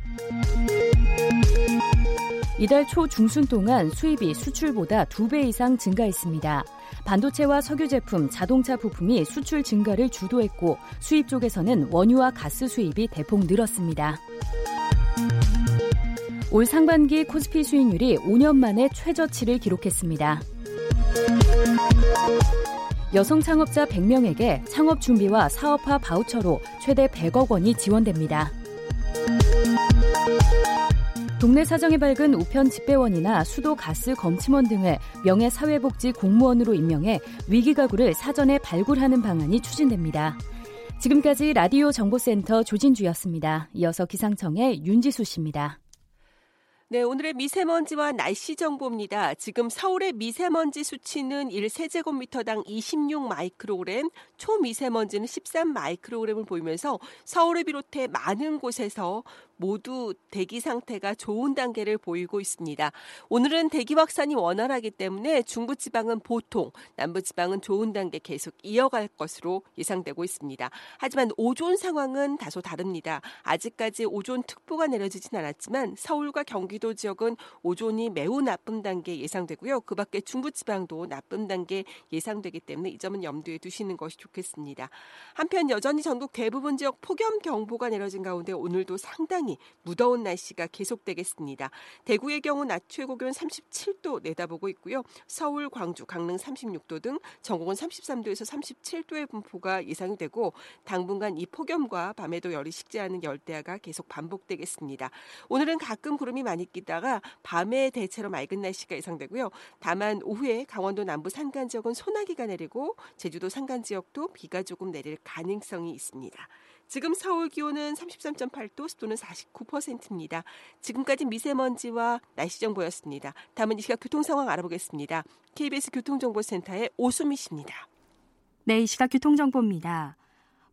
이달 초 중순 동안 수입이 수출보다 두배 이상 증가했습니다. 반도체와 석유 제품, 자동차 부품이 수출 증가를 주도했고 수입 쪽에서는 원유와 가스 수입이 대폭 늘었습니다. 올 상반기 코스피 수익률이 5년 만에 최저치를 기록했습니다. 여성 창업자 100명에게 창업 준비와 사업화 바우처로 최대 100억 원이 지원됩니다. 동네 사정이 밝은 우편 집배원이나 수도 가스 검침원 등을 명예 사회복지 공무원으로 임명해 위기 가구를 사전에 발굴하는 방안이 추진됩니다. 지금까지 라디오 정보센터 조진주였습니다. 이어서 기상청의 윤지수 씨입니다. 네, 오늘의 미세먼지와 날씨 정보입니다. 지금 서울의 미세먼지 수치는 1세제곱미터당 26 마이크로그램, 초미세먼지는 13 마이크로그램을 보이면서 서울을 비롯해 많은 곳에서 모두 대기 상태가 좋은 단계를 보이고 있습니다. 오늘은 대기 확산이 원활하기 때문에 중부 지방은 보통, 남부 지방은 좋은 단계 계속 이어갈 것으로 예상되고 있습니다. 하지만 오존 상황은 다소 다릅니다. 아직까지 오존 특보가 내려지진 않았지만 서울과 경기도 지역은 오존이 매우 나쁨 단계 예상되고요. 그 밖에 중부 지방도 나쁨 단계 예상되기 때문에 이 점은 염두에 두시는 것이 좋겠습니다. 한편 여전히 전국 대부분 지역 폭염 경보가 내려진 가운데 오늘도 상당히 무더운 날씨가 계속되겠습니다. 대구의 경우 낮 최고 기온 37도 내다보고 있고요. 서울, 광주, 강릉 36도 등 전국은 33도에서 37도의 분포가 예상이 되고 당분간 이 폭염과 밤에도 열이 식지 않은 열대야가 계속 반복되겠습니다. 오늘은 가끔 구름이 많이 끼다가 밤에 대체로 맑은 날씨가 예상되고요. 다만 오후에 강원도 남부 산간 지역은 소나기가 내리고 제주도 산간 지역도 비가 조금 내릴 가능성이 있습니다. 지금 서울 기온은 33.8도, 습도는 49%입니다. 지금까지 미세먼지와 날씨 정보였습니다. 다음은 이 시각 교통 상황 알아보겠습니다. KBS 교통정보센터의 오수미 씨입니다. 네, 이 시각 교통정보입니다.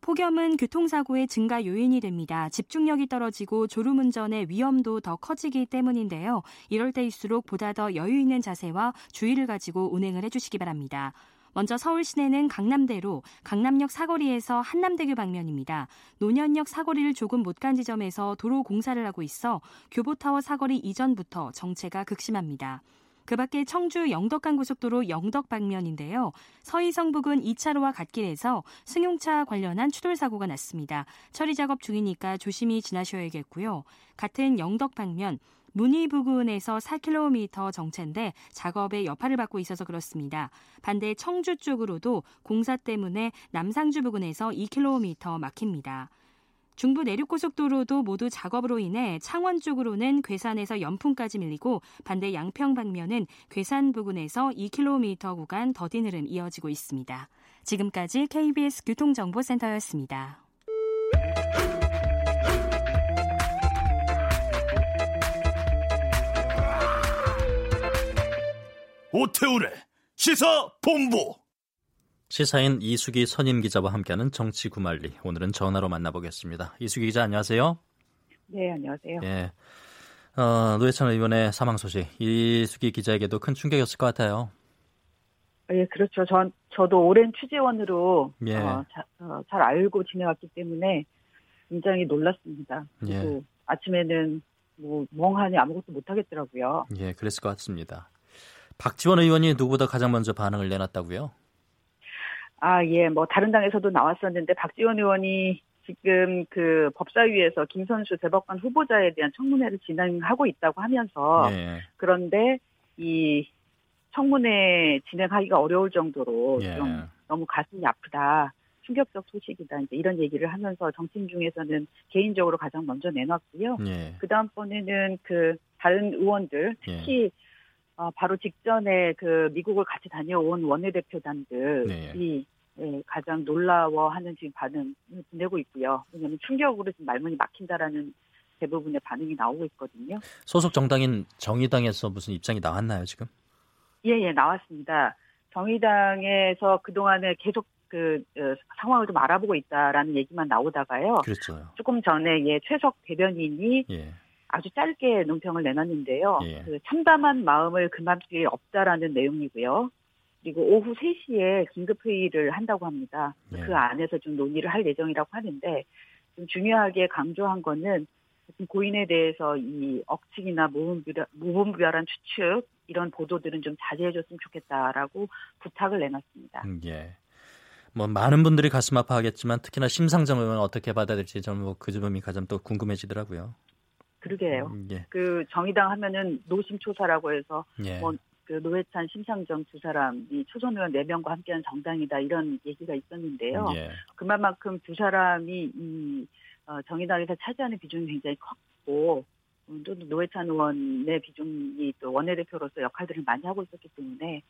폭염은 교통사고의 증가 요인이 됩니다. 집중력이 떨어지고 졸음운전의 위험도 더 커지기 때문인데요. 이럴 때일수록 보다 더 여유 있는 자세와 주의를 가지고 운행을 해주시기 바랍니다. 먼저 서울 시내는 강남대로 강남역 사거리에서 한남대교 방면입니다. 노년역 사거리를 조금 못 간 지점에서 도로 공사를 하고 있어 교보타워 사거리 이전부터 정체가 극심합니다. 그 밖에 청주 영덕간 고속도로 영덕 방면인데요. 서희성 부근 2차로와 갓길에서 승용차 관련한 추돌 사고가 났습니다. 처리 작업 중이니까 조심히 지나셔야겠고요. 같은 영덕 방면 문희 부근에서 4km 정체인데 작업의 여파를 받고 있어서 그렇습니다. 반대 청주 쪽으로도 공사 때문에 남상주 부근에서 2km 막힙니다. 중부 내륙고속도로도 모두 작업으로 인해 창원 쪽으로는 괴산에서 연풍까지 밀리고 반대 양평 방면은 괴산 부근에서 2km 구간 더딘 흐름 이어지고 있습니다. 지금까지 KBS 교통정보센터였습니다. 오태우래 시사 본부 시사인 이수기 선임 기자와 함께하는 정치 구말리. 오늘은 전화로 만나보겠습니다. 이수기 기자 안녕하세요. 네, 안녕하세요. 예. 어, 노회찬 의원의 사망 소식. 이수기 기자에게도 큰 충격이었을 것 같아요. 예, 그렇죠. 전 저도 오랜 취재원으로 예. 어, 자, 어, 잘 알고 지내왔기 때문에 굉장히 놀랐습니다. 그리고 예. 아침에는 뭐 멍하니 아무것도 못 하겠더라고요. 예, 그랬을 것 같습니다. 박지원 의원이 누구보다 가장 먼저 반응을 내놨다고요? 아, 예, 뭐 다른 당에서도 나왔었는데 박지원 의원이 지금 그 법사위에서 김선수 대법관 후보자에 대한 청문회를 진행하고 있다고 하면서 예. 그런데 이 청문회 진행하기가 어려울 정도로 예. 좀 너무 가슴이 아프다. 충격적 소식이다. 이제 이런 얘기를 하면서 정치인 중에서는 개인적으로 가장 먼저 내놨고요. 예. 그 다음번에는 그 다른 의원들 특히 어, 바로 직전에 그 미국을 같이 다녀온 원내대표단들이 예, 가장 놀라워하는 지금 반응을 보내고 있고요. 왜냐하면 충격으로 지금 말문이 막힌다라는 대부분의 반응이 나오고 있거든요. 소속 정당인 정의당에서 무슨 입장이 나왔나요 지금? 예, 예, 나왔습니다. 정의당에서 그 동안에 계속 그 어, 상황을 좀 알아보고 있다라는 얘기만 나오다가요. 그렇죠. 조금 전에 예, 최석 대변인이 예. 아주 짧게 논평을 내놨는데요. 예. 그 참담한 마음을 그만둘 일 없다라는 내용이고요. 그리고 오후 3시에 긴급 회의를 한다고 합니다. 예. 그 안에서 좀 논의를 할 예정이라고 하는데 좀 중요하게 강조한 거는 고인에 대해서 이 억측이나 무분별, 무분별한 추측 이런 보도들은 좀 자제해줬으면 좋겠다라고 부탁을 내놨습니다. 음, 예. 뭐 많은 분들이 가슴 아파하겠지만 특히나 심상정 의원은 어떻게 받아들일지 저는 뭐그 점이 가장 또 궁금해지더라고요. 그러게요. 음, 예. 그 정의당 하면은 노심초사라고 해서 예. 뭐그 노회찬, 심상정 두 사람 이 초선 의원 4명과 함께한 정당이다 이런 얘기가 있었는데요. 예. 그만큼 두 사람이 이 어, 정의당에서 차지하는 비중이 굉장히 컸고 음, 또 노회찬 의원의 비중이 또 원내대표로서 역할들을 많이 하고 있었기 때문에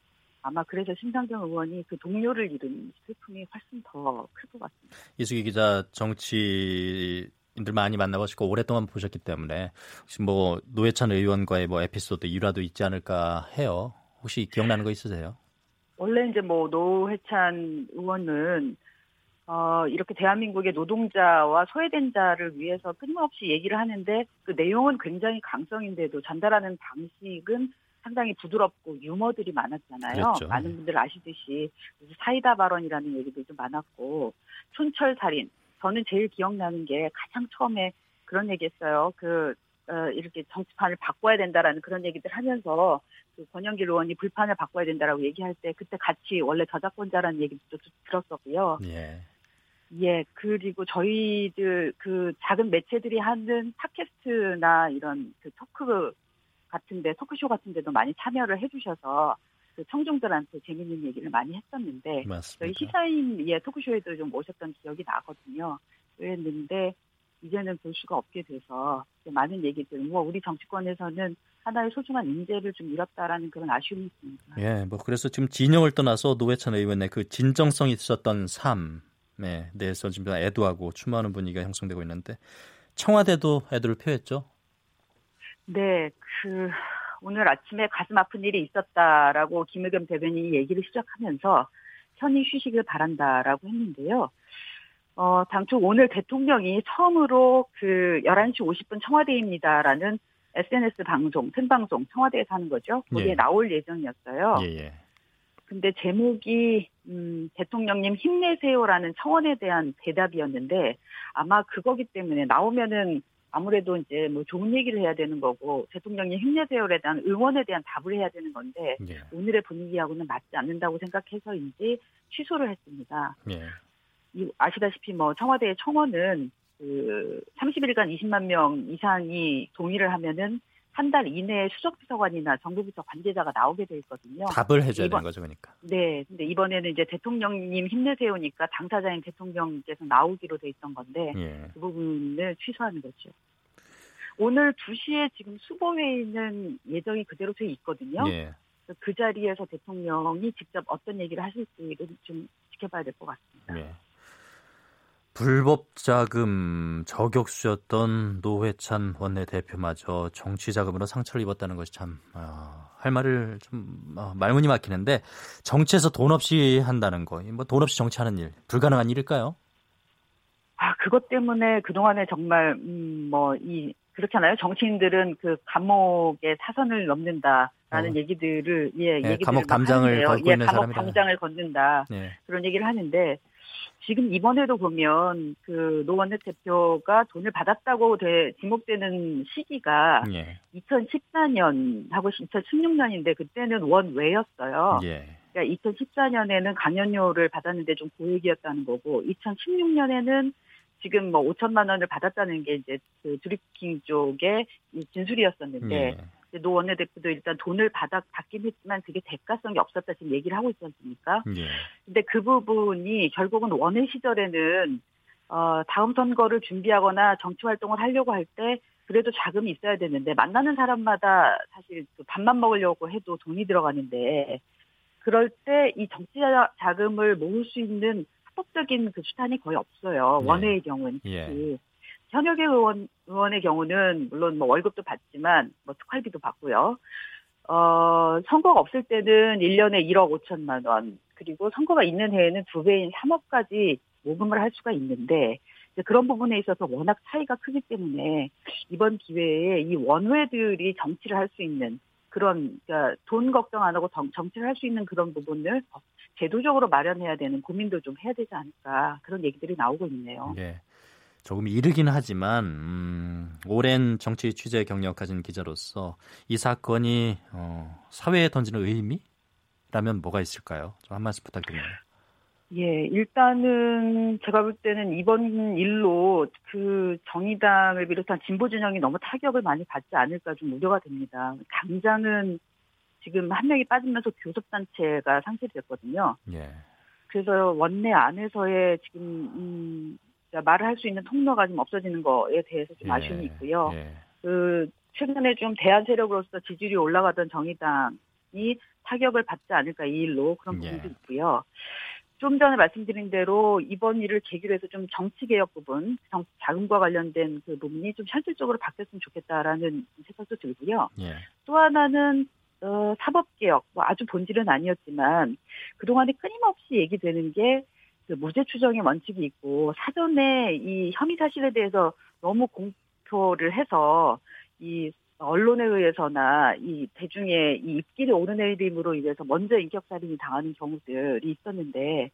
아마 그래서 심상정 의원이 그 동료를 잃은 슬픔이 훨씬 더 클 것 같습니다. 이수기 기자 정치 인들 많이 만나보시고 오랫동안 보셨기 때문에 혹시 뭐 노회찬 의원과의 뭐 에피소드 일화도 있지 않을까 해요. 혹시 기억나는 거 있으세요? 원래 이제 뭐 노회찬 의원은 어, 이렇게 대한민국의 노동자와 소외된 자를 위해서 끊임없이 얘기를 하는데 그 내용은 굉장히 강성인데도 전달하는 방식은 상당히 부드럽고 유머들이 많았잖아요. 그렇죠. 많은 분들 아시듯이 사이다 발언이라는 얘기도 좀 많았고 촌철 살인 저는 제일 기억나는 게 가장 처음에 그런 얘기했어요. 그 어, 이렇게 정치판을 바꿔야 된다라는 그런 얘기들 하면서 그 권영길 의원이 불판을 바꿔야 된다라고 얘기할 때 그때 같이 원래 저작권자라는 얘기도 들었었고요. 예. 예, 그리고 저희들 그 작은 매체들이 하는 팟캐스트나 이런 그 토크 같은데 토크쇼 같은데도 많이 참여를 해주셔서 그 청중들한테 재밌는 얘기를 많이 했었는데 맞습니다. 저희 시사인 예 토크쇼에도 좀 오셨던 기억이 나거든요. 그랬는데 이제는 볼 수가 없게 돼서 많은 얘기들 뭐 우리 정치권에서는 하나의 소중한 인재를 좀 잃었다라는 그런 아쉬움이 있습니다. 예, 뭐 그래서 지금 진영을 떠나서 노회찬 의원의 그 진정성이 있었던 삶에 대해서 지금 애도하고 추모하는 분위기가 형성되고 있는데 청와대도 애도를 표했죠. 네, 그 오늘 아침에 가슴 아픈 일이 있었다라고 김의겸 대변인이 얘기를 시작하면서 편히 쉬시길 바란다라고 했는데요. 어, 당초 오늘 대통령이 처음으로 그 11시 50분 청와대입니다라는 SNS 방송, 생방송 청와대에서 하는 거죠. 거기에 예. 나올 예정이었어요. 예, 예. 근데 제목이 음, 대통령님 힘내세요라는 청원에 대한 대답이었는데 아마 그거기 때문에 나오면은 아무래도 이제 뭐 좋은 얘기를 해야 되는 거고 대통령이 힘내세요에 대한 응원에 대한 답을 해야 되는 건데 예. 오늘의 분위기하고는 맞지 않는다고 생각해서인지 취소를 했습니다. 예. 이, 아시다시피 뭐 청와대의 청원은 그 30일간 20만 명 이상이 동의를 하면은 한 달 이내에 수석비서관이나 정부부서 관계자가 나오게 돼 있거든요. 답을 해줘야 이번, 되는 거죠, 그러니까. 네, 근데 이번에는 이제 대통령님 힘내세요니까 당사자인 대통령께서 나오기로 돼 있던 건데 예. 그 부분을 취소하는 거죠. 오늘 2시에 지금 수보회의는 예정이 그대로 돼 있거든요. 예. 그 자리에서 대통령이 직접 어떤 얘기를 하실지를 좀 지켜봐야 될 것 같습니다. 예. 불법 자금 저격수였던 노회찬 원내대표마저 정치 자금으로 상처를 입었다는 것이 참, 어, 할 말을 좀, 어, 말문이 막히는데, 정치에서 돈 없이 한다는 거, 뭐 돈 없이 정치하는 일, 불가능한 일일까요? 아, 그것 때문에 그 동안에 정말, 음, 뭐, 이, 그렇잖아요. 정치인들은 그 감옥의 사선을 넘는다라는 어. 얘기들을, 예, 예 얘기들을 감옥 담장을 걷고 예, 있는 감옥 사람이다. 담장을 걷는다. 예. 그런 얘기를 하는데, 지금 이번에도 보면 그 노원내 대표가 돈을 받았다고 돼, 지목되는 시기가 예. 2014년하고 2016년인데 그때는 원외였어요. 예. 그러니까 2014년에는 강연료를 받았는데 좀 고액이었다는 거고 2016년에는 지금 뭐 5천만 원을 받았다는 게 이제 그 드루킹 쪽의 진술이었었는데 예. 노 원내대표도 일단 돈을 받아 받긴 했지만 그게 대가성이 없었다 지금 얘기를 하고 있지 않습니까? 예. 근데 그 부분이 결국은 원외 시절에는 어 다음 선거를 준비하거나 정치 활동을 하려고 할 때 그래도 자금이 있어야 되는데 만나는 사람마다 사실 그 밥만 먹으려고 해도 돈이 들어가는데 그럴 때 이 정치 자금을 모을 수 있는 합법적인 그 수단이 거의 없어요. 예. 원외의 경우는 특히. 예. 현역의 의원, 의원의 경우는 물론 뭐 월급도 받지만 뭐 특활비도 받고요. 어, 선거가 없을 때는 1년에 1억 5천만 원, 그리고 선거가 있는 해에는 두 배인 3억까지 모금을 할 수가 있는데, 그런 부분에 있어서 워낙 차이가 크기 때문에 이번 기회에 이 원외들이 정치를 할 수 있는 그런 그러니까 돈 걱정 안 하고 정, 정치를 할 수 있는 그런 부분을 제도적으로 마련해야 되는 고민도 좀 해야 되지 않을까 그런 얘기들이 나오고 있네요. 네. 조금 이르긴 하지만 음, 오랜 정치 취재 경력 가진 기자로서 이 사건이 어, 사회에 던지는 의미라면 뭐가 있을까요? 좀 한 말씀 부탁드립니다. 예, 일단은 제가 볼 때는 이번 일로 그 정의당을 비롯한 진보 진영이 너무 타격을 많이 받지 않을까 좀 우려가 됩니다. 당장은 지금 한 명이 빠지면서 교섭단체가 상실됐거든요. 예. 그래서 원내 안에서의 지금 음, 말을 할 수 있는 통로가 좀 없어지는 거에 대해서 좀 예, 아쉬움이 있고요. 예. 그 최근에 좀 대한 세력으로서 지지율이 올라가던 정의당이 타격을 받지 않을까 이 일로 그런 예. 부분도 예. 있고요. 좀 전에 말씀드린 대로 이번 일을 계기로 해서 좀 정치 개혁 부분, 정, 자금과 관련된 그 부분이 좀 현실적으로 바뀌었으면 좋겠다라는 생각도 들고요. 예. 또 하나는 어, 사법 개혁, 뭐 아주 본질은 아니었지만 그동안에 끊임없이 얘기되는 게그 무죄 추정의 원칙이 있고 사전에 이 혐의 사실에 대해서 너무 공표를 해서 이 언론에 의해서나 이 대중의 이 입길이 오르내림으로 인해서 먼저 인격살인이 당하는 경우들이 있었는데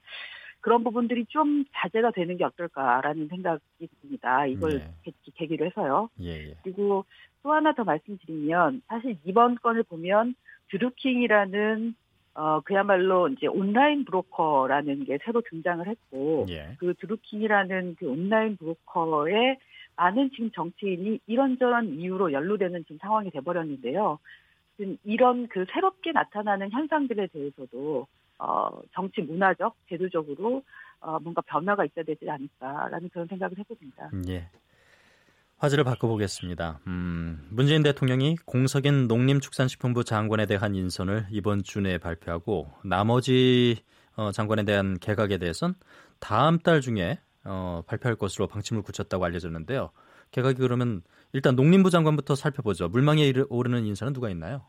그런 부분들이 좀 자제가 되는 게 어떨까라는 생각이 듭니다. 이걸 네. 계기로 해서요. 예, 예. 그리고 또 하나 더 말씀드리면 사실 이번 건을 보면 드루킹이라는 어, 그야말로 이제 온라인 브로커라는 게 새로 등장을 했고, 예. 그 드루킹이라는 그 온라인 브로커에 많은 지금 정치인이 이런저런 이유로 연루되는 지금 상황이 돼버렸는데요. 지금 이런 그 새롭게 나타나는 현상들에 대해서도, 어, 정치 문화적, 제도적으로, 어, 뭔가 변화가 있어야 되지 않을까라는 그런 생각을 해봅니다. 예. 화제를 바꿔보겠습니다. 음, 문재인 대통령이 공석인 농림축산식품부 장관에 대한 인선을 이번 주 내에 발표하고 나머지 어, 장관에 대한 개각에 대해선 다음 달 중에 어, 발표할 것으로 방침을 굳혔다고 알려졌는데요. 개각이 그러면 일단 농림부 장관부터 살펴보죠. 물망에 오르는 인사는 누가 있나요?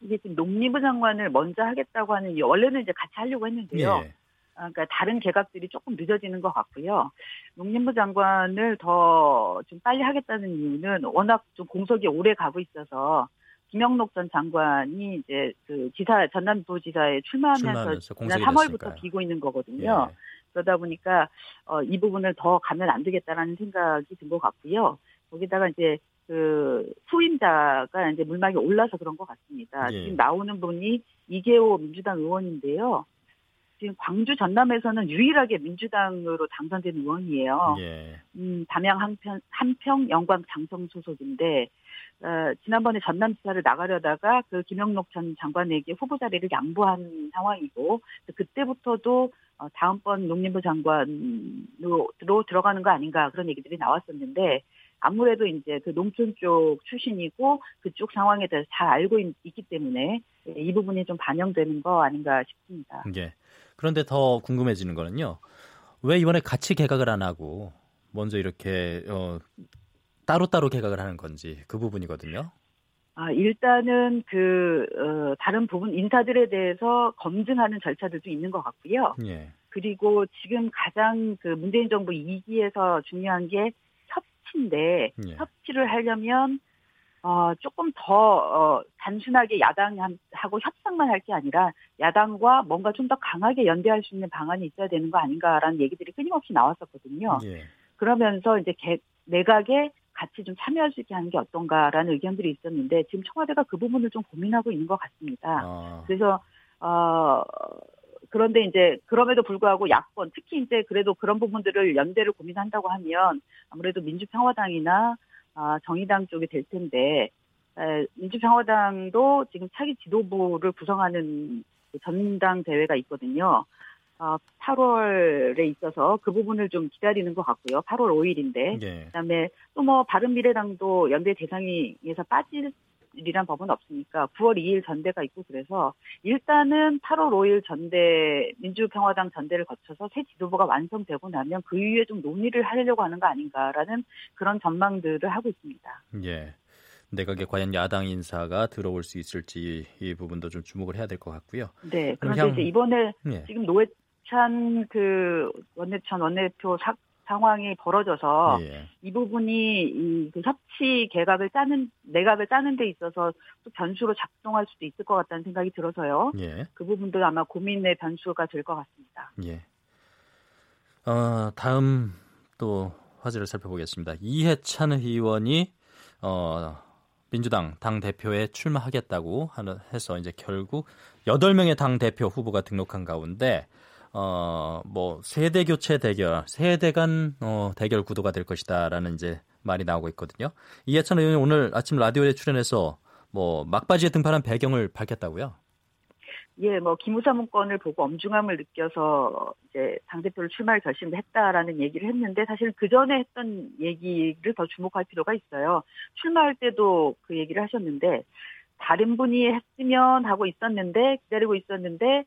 이게 지금 농림부 장관을 먼저 하겠다고 하는 원래는 이제 같이 하려고 했는데요. 예. 아, 그러니까 다른 개각들이 조금 늦어지는 것 같고요. 농림부 장관을 더 좀 빨리 하겠다는 이유는 워낙 좀 공석이 오래 가고 있어서 김영록 전 장관이 이제 그 지사 전남도지사에 출마하면서 지난 3월부터 비고 있는 거거든요. 예. 그러다 보니까 어, 이 부분을 더 가면 안 되겠다라는 생각이 든 것 같고요. 거기다가 이제 그 후임자가 이제 물막이 올라서 그런 것 같습니다. 예. 지금 나오는 분이 이계호 민주당 의원인데요. 지금 광주 전남에서는 유일하게 민주당으로 당선된 의원이에요. 예. 음, 담양 한평, 한평 영광 장성 소속인데 어, 지난번에 전남 지사를 나가려다가 그 김영록 전 장관에게 후보 자리를 양보한 상황이고 그때부터도 어, 다음번 농림부 장관으로 들어가는 거 아닌가 그런 얘기들이 나왔었는데 아무래도 이제 그 농촌 쪽 출신이고 그쪽 상황에 대해서 잘 알고 있, 기 때문에 이 부분이 좀 반영되는 거 아닌가 싶습니다. 예. 그런데 더 궁금해지는 거는요. 왜 이번에 같이 개각을 안 하고 먼저 이렇게 어, 따로따로 개각을 하는 건지 그 부분이거든요. 아, 일단은 그, 어, 다른 부분, 인사들에 대해서 검증하는 절차들도 있는 것 같고요. 예. 그리고 지금 가장 그 문재인 정부 2기에서 중요한 게 협치인데, 예. 협치를 하려면 어, 조금 더, 어, 단순하게 야당하고 협상만 할 게 아니라 야당과 뭔가 좀 더 강하게 연대할 수 있는 방안이 있어야 되는 거 아닌가라는 얘기들이 끊임없이 나왔었거든요. 예. 그러면서 이제 개, 내각에 같이 좀 참여할 수 있게 하는 게 어떤가라는 의견들이 있었는데 지금 청와대가 그 부분을 좀 고민하고 있는 것 같습니다. 아. 그래서, 어, 그런데 이제 그럼에도 불구하고 야권 특히 이제 그래도 그런 부분들을 연대를 고민한다고 하면 아무래도 민주평화당이나 아, 정의당 쪽이 될 텐데 에, 민주평화당도 지금 차기 지도부를 구성하는 그 전당 대회가 있거든요. 어, 8월에 있어서 그 부분을 좀 기다리는 것 같고요. 8월 5일인데. 네. 그다음에 또 뭐 바른미래당도 연대 대상에서 빠질 일이란 법은 없으니까 9월 2일 전대가 있고 그래서 일단은 8월 5일 전대 민주평화당 전대를 거쳐서 새 지도부가 완성되고 나면 그 이후에 좀 논의를 하려고 하는 거 아닌가라는 그런 전망들을 하고 있습니다. 예. 내각에 과연 야당 인사가 들어올 수 있을지 이 부분도 좀 주목을 해야 될 것 같고요. 네. 그런데 그냥, 이제 이번에 예. 지금 노회 찬 그 원내천 원내대표 사, 상황이 벌어져서 예. 이 부분이 이 그 협치 개각을 짜는 내각을 짜는 데 있어서 또 변수로 작동할 수도 있을 것 같다는 생각이 들어서요. 예. 그 부분도 아마 고민의 변수가 될 것 같습니다. 예. 어, 다음 또 화제를 살펴보겠습니다. 이해찬 의원이 어, 민주당 당 대표에 출마하겠다고 하는 해서 이제 결국 8명의 당 대표 후보가 등록한 가운데 어, 뭐, 세대 교체 대결, 세대 간, 어, 대결 구도가 될 것이다라는 이제 말이 나오고 있거든요. 이해찬 의원이 오늘 아침 라디오에 출연해서 뭐, 막바지에 등판한 배경을 밝혔다고요? 예, 뭐, 기무사 문건을 보고 엄중함을 느껴서 이제 당 대표를 출마를 결심했다라는 얘기를 했는데 사실 그 전에 했던 얘기를 더 주목할 필요가 있어요. 출마할 때도 그 얘기를 하셨는데 다른 분이 했으면 하고 있었는데 기다리고 있었는데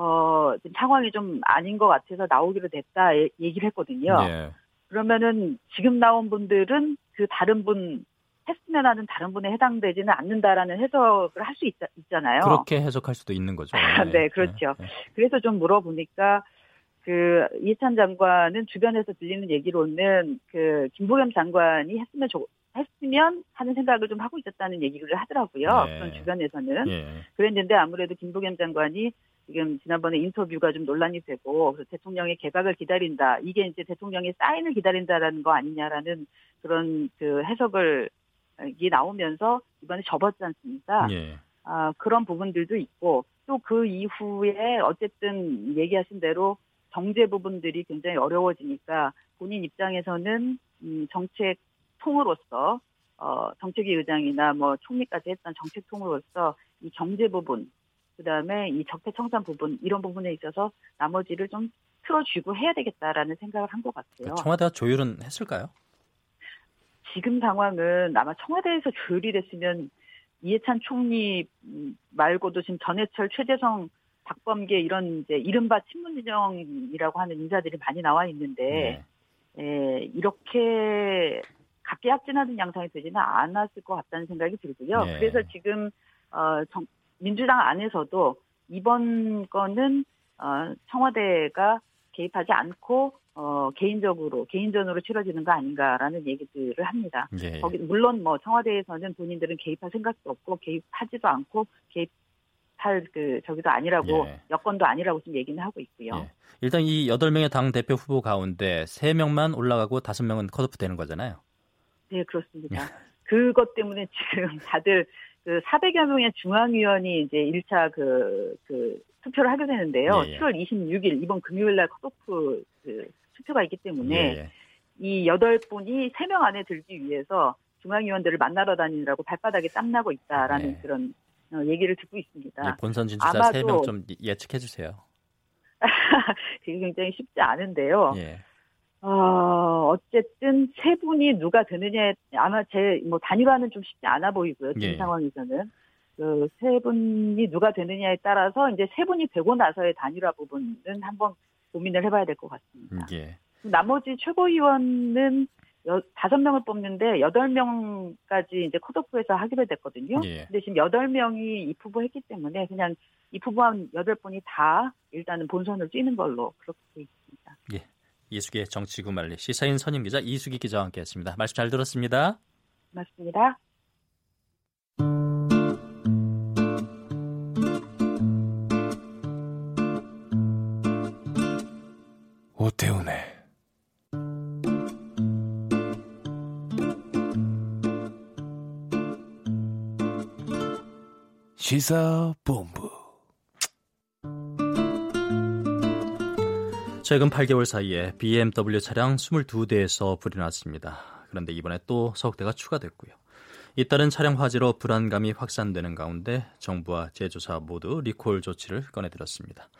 어, 상황이 좀 아닌 것 같아서 나오기로 됐다 얘기를 했거든요. 네. 그러면은 지금 나온 분들은 그 다른 분 했으면 하는 다른 분에 해당되지는 않는다라는 해석을 할 수 있잖아요. 그렇게 해석할 수도 있는 거죠. 네, 네 그렇죠. 네, 네. 그래서 좀 물어보니까 그 이해찬 장관은 주변에서 들리는 얘기로는 그 김보겸 장관이 했으면 좋 했으면 하는 생각을 좀 하고 있었다는 얘기를 하더라고요. 네. 그런 주변에서는. 네. 그랬는데 아무래도 김보겸 장관이 지금 지난번에 인터뷰가 좀 논란이 되고 대통령의 개각을 기다린다. 이게 이제 대통령의 사인을 기다린다라는 거 아니냐라는 그런 그 해석을 이 나오면서 이번에 접었지 않습니까? 예. 아, 그런 부분들도 있고 또 그 이후에 어쨌든 얘기하신 대로 정제 부분들이 굉장히 어려워지니까 본인 입장에서는 음, 정책 통으로서 어, 정책위 의장이나 뭐 총리까지 했던 정책 통으로서 이 경제 부분 그다음에 이 적폐 청산 부분 이런 부분에 있어서 나머지를 좀 틀어주고 해야 되겠다라는 생각을 한 것 같아요. 청와대가 조율은 했을까요? 지금 상황은 아마 청와대에서 조율이 됐으면 이해찬 총리 말고도 지금 전해철, 최재성, 박범계 이런 이제 이른바 친문진영이라고 하는 인사들이 많이 나와 있는데 네. 에, 이렇게 각계 합진하는 양상이 되지는 않았을 것 같다는 생각이 들고요. 네. 그래서 지금 어, 정, 민주당 안에서도 이번 건은 어, 청와대가 개입하지 않고 어, 개인적으로 개인전으로 치러지는 거 아닌가라는 얘기들을 합니다. 예. 거기 물론 뭐 청와대에서는 본인들은 개입할 생각도 없고 개입하지도 않고 개입 할 그 저기도 아니라고 예. 여건도 아니라고 지금 얘기는 하고 있고요. 예. 일단 이 8명의 당 대표 후보 가운데 3명만 올라가고 5명은 컷오프 되는 거잖아요. 네, 그렇습니다. 그것 때문에 지금 다들 그 400여 명의 중앙위원이 이제 1차 그, 그 투표를 하게 되는데요. 예, 예. 7월 26일 이번 금요일 날 컷오프 그 투표가 있기 때문에 예, 예. 이 여덟 분이 세명 안에 들기 위해서 중앙위원들을 만나러 다니느라고 발바닥에 땀나고 있다라는 네. 그런 어, 얘기를 듣고 있습니다. 예, 본선 진출자 세명좀 예측해 주세요. 그게 굉장히 쉽지 않은데요. 예. 어, 어쨌든 세 분이 누가 되느냐에 아마 제 뭐 단일화는 좀 쉽지 않아 보이고요. 지금 예. 상황에서는. 그 세 분이 누가 되느냐에 따라서 이제 세 분이 되고 나서의 단일화 부분은 한번 고민을 해봐야 될 것 같습니다. 예. 나머지 최고위원은 다섯 명을 뽑는데 여덟 명까지 이제 컷오프에서 하기로 됐거든요. 예. 근데 지금 여덟 명이 입후보 했기 때문에 그냥 입후보한 여덟 분이 다 일단은 본선을 뛰는 걸로 그렇게 돼 있습니다. 예. 이수기의 정치구말리 시사인 선임 기자 이수기 기자와 함께했습니다. 말씀 잘 들었습니다. 맞습니다. 오태훈의 시사본부 최근 8개월 사이에 BMW 차량 22대에서 불이 났습니다. 그런데 이번에 또 석 대가 추가됐고요. 잇따른 차량 화재로 불안감이 확산되는 가운데 정부와 제조사 모두 리콜 조치를 꺼내들었습니다.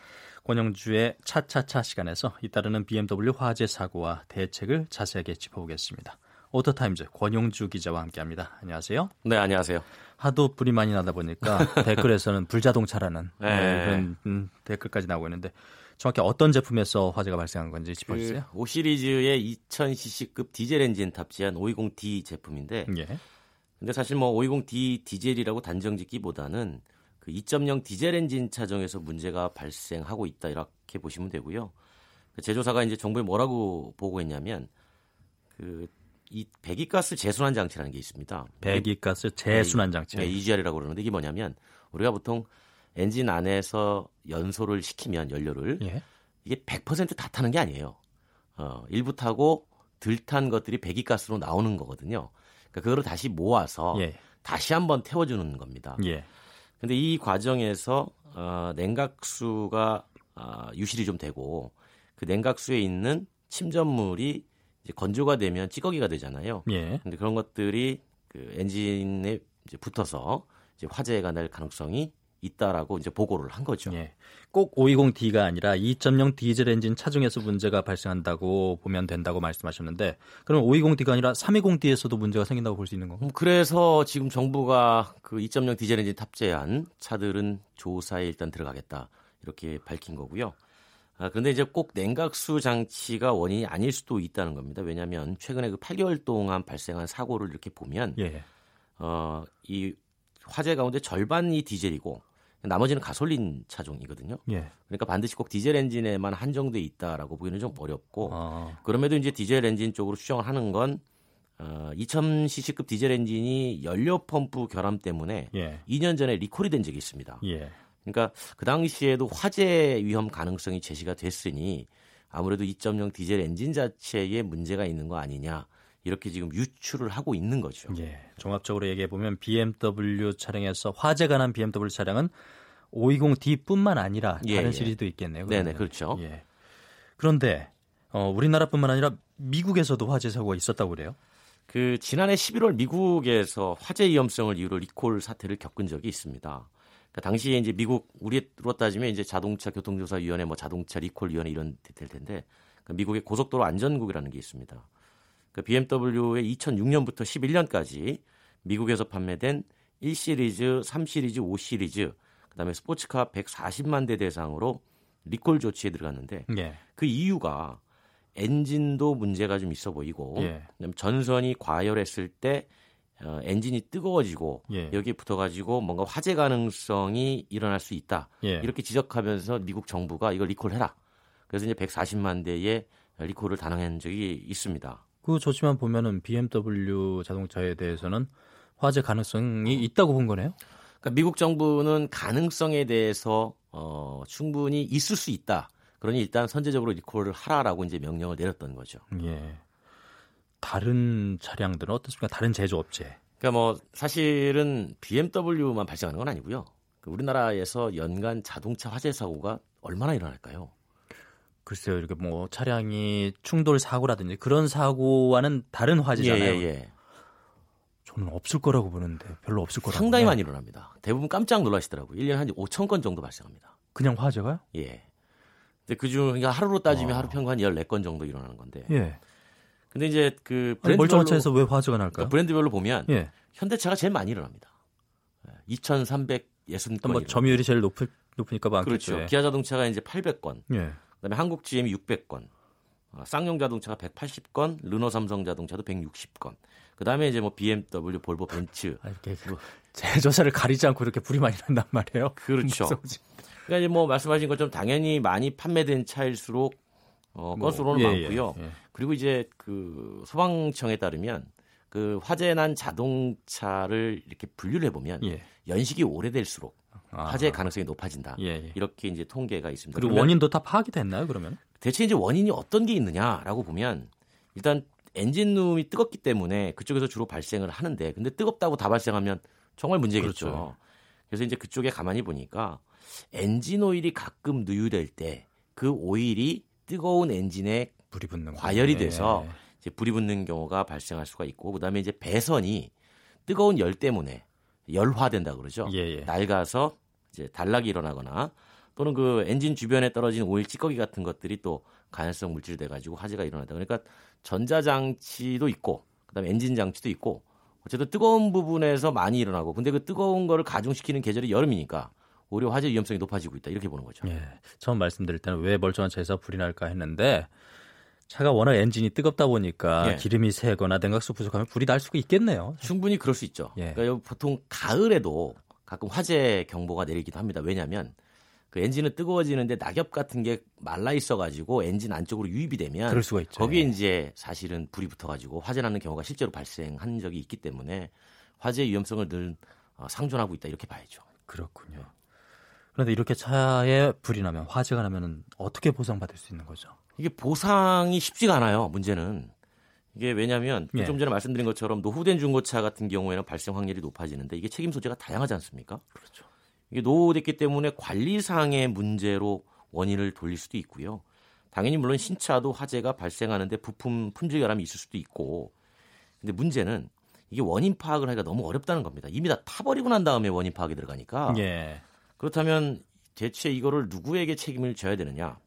권용주의 차차차 시간에서 잇따르는 BMW 화재 사고와 대책을 자세하게 짚어보겠습니다. 오토타임즈 권용주 기자와 함께합니다. 안녕하세요. 네, 안녕하세요. 하도 불이 많이 나다 보니까 댓글에서는 불자동차라는 네. 그런 음, 댓글까지 나오고 있는데 정확히 어떤 제품에서 화재가 발생한 건지 짚어주세요. 그 5 시리즈의 2000cc급 디젤 엔진 탑재한 520D 제품인데, 예. 근데 사실 뭐 520D 디젤이라고 단정 짓기보다는 그 2.0 디젤 엔진 차종에서 문제가 발생하고 있다 이렇게 보시면 되고요. 그 제조사가 이제 정부에 뭐라고 보고했냐면 그 이 배기가스 재순환 장치라는 게 있습니다. 배기가스 재순환 장치. 네, EGR이라고 그러는데 이게 뭐냐면 우리가 보통 엔진 안에서 연소를 시키면 연료를 예. 이게 100%다 타는 게 아니에요. 어, 일부 타고 들 탄 것들이 배기가스로 나오는 거거든요. 그러니까 그거를 다시 모아서 예. 다시 한번 태워주는 겁니다. 예. 근데 이 과정에서 어, 냉각수가 어, 유실이 좀 되고 그 냉각수에 있는 침전물이 이제 건조가 되면 찌꺼기가 되잖아요. 예. 근데 그런 것들이 그 엔진에 이제 붙어서 이제 화재가 날 가능성이 있다라고 이제 보고를 한 거죠. 예. 꼭 520D가 아니라 2.0 디젤 엔진 차종에서 문제가 발생한다고 보면 된다고 말씀하셨는데 그럼 520D가 아니라 320D에서도 문제가 생긴다고 볼 수 있는 건가요? 음, 그래서 지금 정부가 그 2.0 디젤 엔진 탑재한 차들은 조사에 일단 들어가겠다 이렇게 밝힌 거고요. 아, 그런데 이제 꼭 냉각수 장치가 원인이 아닐 수도 있다는 겁니다. 왜냐하면 최근에 그 8개월 동안 발생한 사고를 이렇게 보면 예. 어, 이 화재 가운데 절반이 디젤이고 나머지는 가솔린 차종이거든요. 예. 그러니까 반드시 꼭 디젤 엔진에만 한정돼 있다라고 보기는 좀 어렵고 아. 그럼에도 이제 디젤 엔진 쪽으로 추정을 하는 건 어, 2000cc급 디젤 엔진이 연료 펌프 결함 때문에 예. 2년 전에 리콜이 된 적이 있습니다. 예. 그러니까 그 당시에도 화재 위험 가능성이 제시가 됐으니 아무래도 2.0 디젤 엔진 자체에 문제가 있는 거 아니냐 이렇게 지금 유출을 하고 있는 거죠. 예. 종합적으로 얘기해 보면 BMW 차량에서 화재가 난 BMW 차량은 520D뿐만 아니라 예, 다른 예. 시리즈도 있겠네요. 그러면. 네네 그렇죠. 예. 그런데 어, 우리나라뿐만 아니라 미국에서도 화재 사고가 있었다고 그래요? 그 지난해 11월 미국에서 화재 위험성을 이유로 리콜 사태를 겪은 적이 있습니다. 그러니까 당시에 이제 미국 우리로 따지면 이제 자동차 교통조사위원회, 뭐 자동차 리콜 위원회 이런 될 텐데 그 미국의 고속도로 안전국이라는 게 있습니다. 그 BMW의 2006년부터 11년까지 미국에서 판매된 1시리즈, 3시리즈, 5시리즈, 그다음에 스포츠카 140만 대 대상으로 리콜 조치에 들어갔는데 예. 그 이유가 엔진도 문제가 좀 있어 보이고 예. 전선이 과열했을 때 어, 엔진이 뜨거워지고 예. 여기에 붙어가지고 뭔가 화재 가능성이 일어날 수 있다 예. 이렇게 지적하면서 미국 정부가 이걸 리콜해라. 그래서 이제 140만 대의 리콜을 단행한 적이 있습니다. 그 조치만 보면은 BMW 자동차에 대해서는 화재 가능성이 있다고 본 거네요. 그러니까 미국 정부는 가능성에 대해서 어, 충분히 있을 수 있다. 그러니 일단 선제적으로 리콜을 하라라고 이제 명령을 내렸던 거죠. 예. 다른 차량들은 어떻습니까? 다른 제조업체. 그러니까 뭐 사실은 BMW만 발생하는 건 아니고요. 그 우리나라에서 연간 자동차 화재 사고가 얼마나 일어날까요? 글쎄요, 이렇게 뭐 차량이 충돌 사고라든지 그런 사고와는 다른 화재잖아요. 예, 예. 저는 없을 거라고 보는데 별로 없을 거라고. 상당히 많이 일어납니다. 대부분 깜짝 놀라시더라고요. 1년에 한 5천 건 정도 발생합니다. 그냥 화재가요? 예. 근데 그중 그러니까 하루로 따지면 아. 하루 평균 한 14건 정도 일어나는 건데. 예. 근데 이제 그 브랜드 멀쩡한 차에서 왜 화재가 날까요? 그러니까 브랜드별로 보면 예. 현대차가 제일 많이 일어납니다. 2,360건. 뭐 점유율이 제일 높을 높으니까 많겠죠. 그렇죠. 예. 기아 자동차가 이제 800건. 예. 그다음에 한국 GM이 600건. 어, 쌍용 자동차가 180건, 르노 삼성 자동차도 160건. 그다음에 이제 뭐 BMW, 볼보, 벤츠. 아, 이렇게 뭐 제조사를 가리지 않고 이렇게 불이 많이 난단 말이에요. 그렇죠. 그러니까 이제 뭐 말씀하신 것처럼 당연히 많이 판매된 차일수록 어, 뭐, 건수로는 예, 많고요. 예, 예. 그리고 이제 그 소방청에 따르면 그 화재 난 자동차를 이렇게 분류를 해보면 예. 연식이 오래될수록 아. 화재 가능성이 높아진다. 예, 예. 이렇게 이제 통계가 있습니다. 그리고 원인도 다 파악이 됐나요? 그러면 대체 이제 원인이 어떤 게 있느냐라고 보면 일단 엔진룸이 뜨겁기 때문에 그쪽에서 주로 발생을 하는데 근데 뜨겁다고 다 발생하면 정말 문제겠죠. 그렇죠. 그래서 이제 그쪽에 가만히 보니까 엔진 오일이 가끔 누유될 때 그 오일이 뜨거운 엔진에 불이 붙는 과열이 돼서 네. 이제 불이 붙는 경우가 발생할 수가 있고 그다음에 이제 배선이 뜨거운 열 때문에 열화된다 그러죠. 예, 예. 낡아서 이제 단락이 일어나거나 또는 그 엔진 주변에 떨어진 오일 찌꺼기 같은 것들이 또 간헐성 물질이 돼 가지고 화재가 일어나다. 그러니까 전자 장치도 있고 그다음에 엔진 장치도 있고 어쨌든 뜨거운 부분에서 많이 일어나고 근데 그 뜨거운 거를 가중시키는 계절이 여름이니까 오히려 화재 위험성이 높아지고 있다 이렇게 보는 거죠. 예. 처음 말씀드릴 때는 왜 멀쩡한 차에서 불이 날까 했는데 차가 워낙 엔진이 뜨겁다 보니까 예. 기름이 새거나 냉각수 부족하면 불이 날 수가 있겠네요. 충분히 그럴 수 있죠. 예. 그러니까 보통 가을에도 가끔 화재 경보가 내리기도 합니다. 왜냐하면 그 엔진은 뜨거워지는데 낙엽 같은 게 말라 있어가지고 엔진 안쪽으로 유입이 되면 그럴 수가 있죠. 거기에 예. 이제 사실은 불이 붙어가지고 화재 나는 경우가 실제로 발생한 적이 있기 때문에 화재 위험성을 늘 어, 상존하고 있다 이렇게 봐야죠. 그렇군요. 그런데 이렇게 차에 불이 나면 화재가 나면 어떻게 보상받을 수 있는 거죠? 이게 보상이 쉽지가 않아요. 문제는 이게 왜냐하면 예. 좀 전에 말씀드린 것처럼 노후된 중고차 같은 경우에는 발생 확률이 높아지는데 이게 책임 소재가 다양하지 않습니까? 그렇죠. 이게 노후됐기 때문에 관리상의 문제로 원인을 돌릴 수도 있고요. 당연히 물론 신차도 화재가 발생하는데 부품 품질 결함이 있을 수도 있고 근데 문제는 이게 원인 파악을 하기가 너무 어렵다는 겁니다. 이미 다 타버리고 난 다음에 원인 파악이 들어가니까 예. 그렇다면 대체 이거를 누구에게 책임을 져야 되느냐?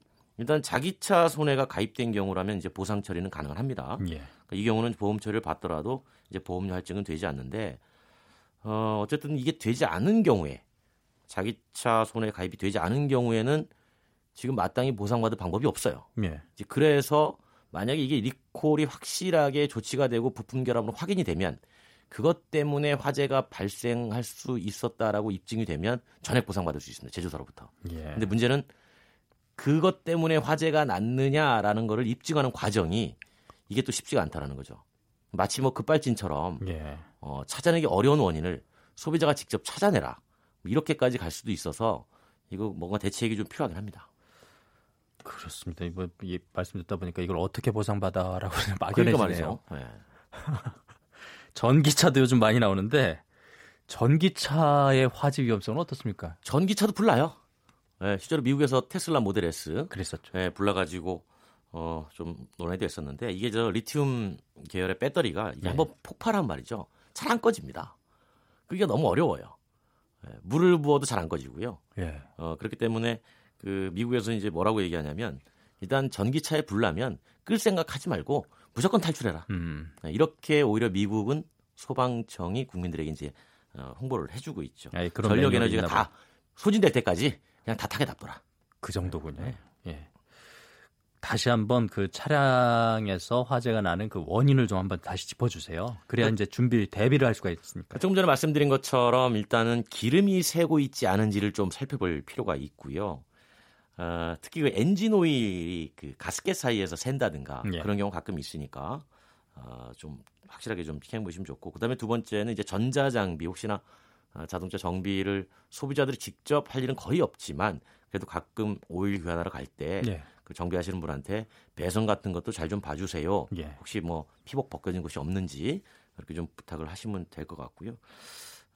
일단 자기 차 손해가 가입된 경우라면 이제 보상 처리는 가능합니다. 예. 그러니까 이 경우는 보험 처리를 받더라도 이제 보험료 할증은 되지 않는데 어, 어쨌든 이게 되지 않은 경우에 자기 차 손해 가입이 되지 않은 경우에는 지금 마땅히 보상받을 방법이 없어요. 예. 그래서 만약에 이게 리콜이 확실하게 조치가 되고 부품 결함으로 확인이 되면 그것 때문에 화재가 발생할 수 있었다라고 입증이 되면 전액 보상받을 수 있습니다. 제조사로부터. 예. 근데 문제는 그것 때문에 화재가 났느냐라는 거를 입증하는 과정이 이게 또 쉽지가 않다라는 거죠. 마치 뭐 급발진처럼 예. 어, 찾아내기 어려운 원인을 소비자가 직접 찾아내라. 이렇게까지 갈 수도 있어서 이거 뭔가 대책이 좀 필요하긴 합니다. 그렇습니다. 이거 이 말씀 듣다 보니까 이걸 어떻게 보상받아라고 막연해지네요. 그러니까 네. 전기차도 요즘 많이 나오는데 전기차의 화재 위험성은 어떻습니까? 전기차도 불나요. 네, 실제로 미국에서 테슬라 모델 S 그랬었죠. 네, 불나가지고 어, 좀 논란이 됐었는데 이게 저 리튬 계열의 배터리가 네. 한번 폭발한 말이죠. 잘 안 꺼집니다. 그게 너무 어려워요. 네, 물을 부어도 잘 안 꺼지고요. 예. 어, 그렇기 때문에 그 미국에서 이제 뭐라고 얘기하냐면 일단 전기차에 불나면 끌 생각하지 말고 무조건 탈출해라. 음. 네, 이렇게 오히려 미국은 소방청이 국민들에게 이제 어, 홍보를 해주고 있죠. 아니, 전력 에너지가 다 소진될 때까지 그냥 다 타게 놔둬라. 그 정도군요. 네. 예. 다시 한번 그 차량에서 화재가 나는 그 원인을 좀 한번 다시 짚어주세요. 그래야 그, 이제 준비 대비를 할 수가 있으니까. 조금 전에 말씀드린 것처럼 일단은 기름이 새고 있지 않은지를 좀 살펴볼 필요가 있고요. 어, 특히 그 엔진 오일이 그 가스켓 사이에서 샌다든가 예. 그런 경우 가끔 있으니까 어, 좀 확실하게 좀 피해 보시면 좋고 그다음에 두 번째는 이제 전자 장비 혹시나 어, 자동차 정비를 소비자들이 직접 할 일은 거의 없지만 그래도 가끔 오일 교환하러 갈때 네. 그 정비하시는 분한테 배선 같은 것도 잘 좀 봐주세요. 예. 혹시 뭐 피복 벗겨진 곳이 없는지 그렇게 좀 부탁을 하시면 될 것 같고요.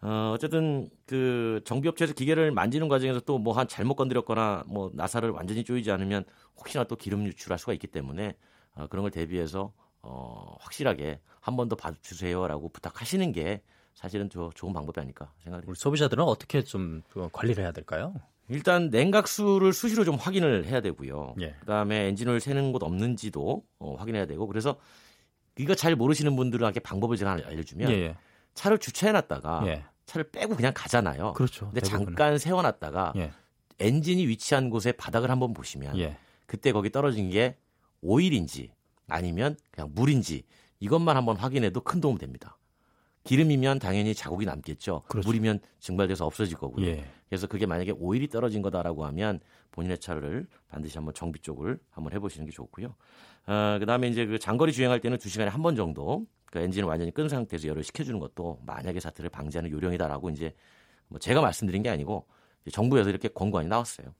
어, 어쨌든 그 정비업체에서 기계를 만지는 과정에서 또 뭐 한 잘못 건드렸거나 뭐 나사를 완전히 조이지 않으면 혹시나 또 기름 유출할 수가 있기 때문에 어, 그런 걸 대비해서 어, 확실하게 한 번 더 봐주세요라고 부탁하시는 게 사실은 더 좋은 방법이 아닐까 생각합니다. 우리 소비자들은 어떻게 좀그 관리를 해야 될까요? 일단 냉각수를 수시로 좀 확인을 해야 되고요. 예. 그다음에 엔진을 새는 곳 없는지도 어, 확인해야 되고 그래서 이거 잘 모르시는 분들에게 방법을 제가 알려주면 예, 예. 차를 주차해놨다가 예. 차를 빼고 그냥 가잖아요. 그렇죠. 근데 대부분은. 잠깐 세워놨다가 예. 엔진이 위치한 곳에 바닥을 한번 보시면 예. 그때 거기 떨어진 게 오일인지 아니면 그냥 물인지 이것만 한번 확인해도 큰 도움 됩니다. 기름이면 당연히 자국이 남겠죠. 그렇죠. 물이면 증발돼서 없어질 거고요. 예. 그래서 그게 만약에 오일이 떨어진 거다라고 하면 본인의 차를 반드시 한번 정비 쪽을 한번 해보시는 게 좋고요. 어, 그다음에 이제 그 장거리 주행할 때는 두 시간에 한 번 정도 그 엔진을 완전히 끈 상태에서 열을 식혀주는 것도 만약에 사태를 방지하는 요령이다라고 이제 뭐 제가 말씀드린 게 아니고 정부에서 이렇게 권고안이 나왔어요.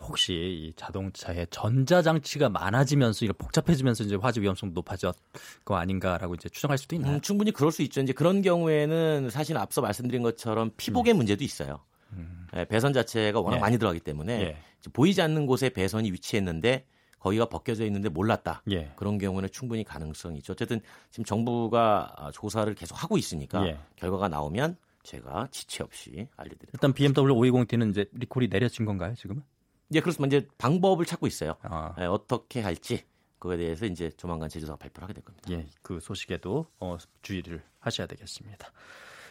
혹시 이 자동차에 전자 장치가 많아지면서 이게 복잡해지면서 이제 화재 위험성 높아졌 거 아닌가라고 이제 추정할 수도 있나요? 음, 충분히 그럴 수 있죠. 이제 그런 경우에는 사실 앞서 말씀드린 것처럼 피복의 음. 문제도 있어요. 음. 예, 배선 자체가 워낙 예. 많이 들어가기 때문에 예. 보이지 않는 곳에 배선이 위치했는데 거기가 벗겨져 있는데 몰랐다. 예. 그런 경우는 충분히 가능성이 있죠. 어쨌든 지금 정부가 아, 조사를 계속 하고 있으니까 예. 결과가 나오면 제가 지체 없이 알려드립니다. 일단 BMW 520D는 이제 리콜이 내려진 건가요, 지금은? 예, 그렇습니다. 이제 방법을 찾고 있어요. 아. 예, 어떻게 할지 그거에 대해서 이제 조만간 제조사가 발표를 하게 될 겁니다. 예, 그 소식에도 어, 주의를 하셔야 되겠습니다.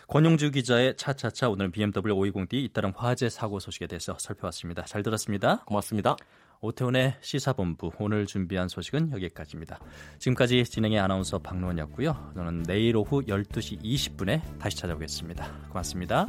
권용주 기자의 차차차 오늘 BMW 520D 잇따른 화재 사고 소식에 대해서 살펴봤습니다. 잘 들었습니다. 고맙습니다. 오태훈의 시사본부 오늘 준비한 소식은 여기까지입니다. 지금까지 진행의 아나운서 박노원이었고요. 저는 내일 오후 12시 20분에 다시 찾아오겠습니다. 고맙습니다.